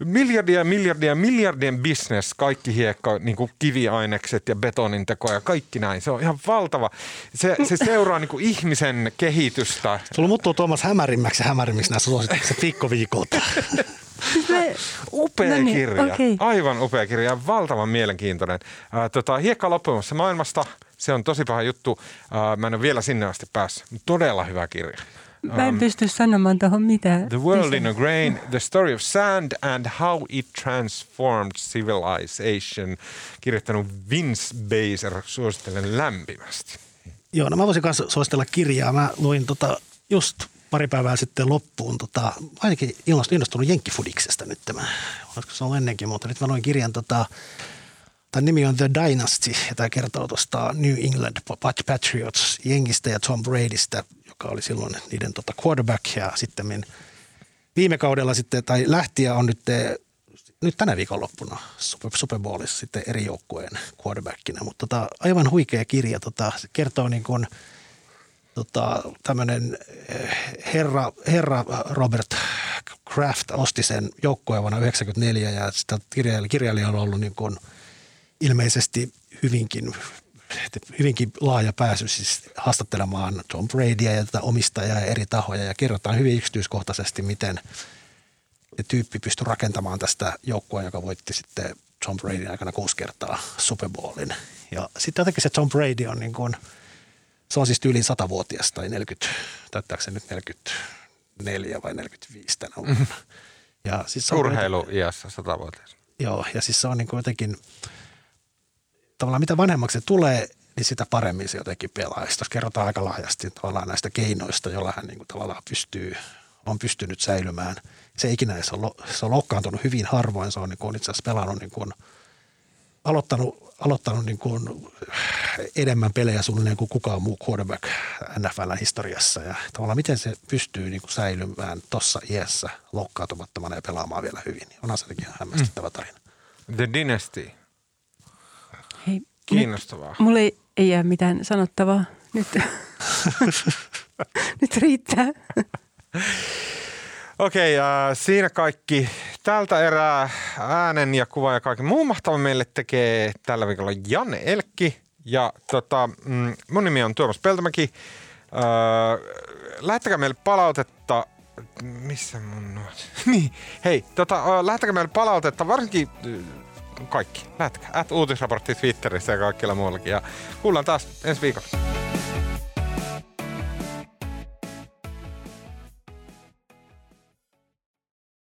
miljardia, miljardia, miljardien business, kaikki hiekka, niinku kiviainekset ja betonin teko ja kaikki näin. Se on ihan valtava. Se, se seuraa niinku ihmisen kehitystä. Sulla muuttuu Tuomas hämärimmäksi ja hämärimmiksi näissä suositukset viikkoviikolta. Me, Upea No niin, kirja, okei. aivan upea kirja ja valtavan mielenkiintoinen. Ää, tota, hiekka loppumassa maailmasta, se on tosi paha juttu. Mä en ole vielä sinne asti päässyt, mutta todella hyvä kirja. mä en Um, pysty sanomaan tuohon mitään. The World in a Grain, The Story of Sand and How It Transformed Civilization, kirjoittanut Vince Baser, suosittelen lämpimästi. Joo, no mä voisin kanssa suositella kirjaa. Mä luin tota, just pari päivää sitten loppuun, tota, ainakin innostunut Jenkkifudiksesta nyt tämä. Olisiko se ollut ennenkin, mutta nyt mä luin kirjan, tota, Tämän nimi on The Dynasty ja tämä kertoo tuosta New England Patriots jengistä ja Tom Bradystä, joka oli silloin niiden tota quarterback. Ja sitten viime kaudella sitten, tai lähtiä on nyt, nyt tänä viikonloppuna Super, Super Bowlissa sitten eri joukkueen quarterbackina, mutta tota, aivan huikea kirja, tota, se kertoo niin kuin, tota, tämmöinen herra, herra Robert Kraft osti sen joukkueen vuonna 1994 ja sitä kirjailija, kirjailija on ollut niin kuin – ilmeisesti hyvinkin, hyvinkin laaja pääsy siis haastattelemaan Tom Bradya ja tätä omistajaa ja eri tahoja ja kerrotaan hyvin yksityiskohtaisesti, miten tyyppi pystyi rakentamaan tästä joukkoa, joka voitti sitten Tom Bradyn aikana kuusi kertaa Super Bowlin. Ja sitten jotenkin se Tom Brady on niin kuin, se on siis yli 100-vuotias tai 40, täyttääkö se nyt 44 vai 45 tänä vuonna. Mm-hmm. Ja siis Urheilu iässä 100-vuotias. Joo, ja siis se on niin kuin jotenkin – tavallaan mitä vanhemmaksi se tulee, niin sitä paremmin se jotenkin pelaa. Sitten kerrotaan aika laajasti tavallaan näistä keinoista, joilla hän niin kuin tavallaan pystyy, on pystynyt säilymään. Se ikinä se on, se on loukkaantunut hyvin harvoin. Se on niin kuin itse asiassa pelannut niin kuin, aloittanut, aloittanut niin kuin enemmän pelejä suunnilleen kuin kukaan muu quarterback NFLn historiassa. Ja tavallaan miten se pystyy niin kuin säilymään tuossa iässä loukkaantumattomana ja pelaamaan vielä hyvin. Onhan se hämmästyttävä tarina. The Dynasty. Hei, Kiinnostavaa. Nyt, mulla ei, ei jää mitään sanottavaa. Nyt, nyt riittää. Okei, okay, äh, siinä kaikki tältä erää äänen ja kuva ja kaikki muu mahtava meille tekee tällä viikolla Janne Elkki. Ja tota, mm, mun nimi on Tuomas Peltomäki. Äh, lähettäkää meille palautetta. Missä mun nuot? niin, hei, tota, äh, lähettäkää meille palautetta, varsinkin kaikki. Lähettäkää. At uutisraportti Twitterissä ja kaikilla muuallakin. Ja kuullaan taas ensi viikolla.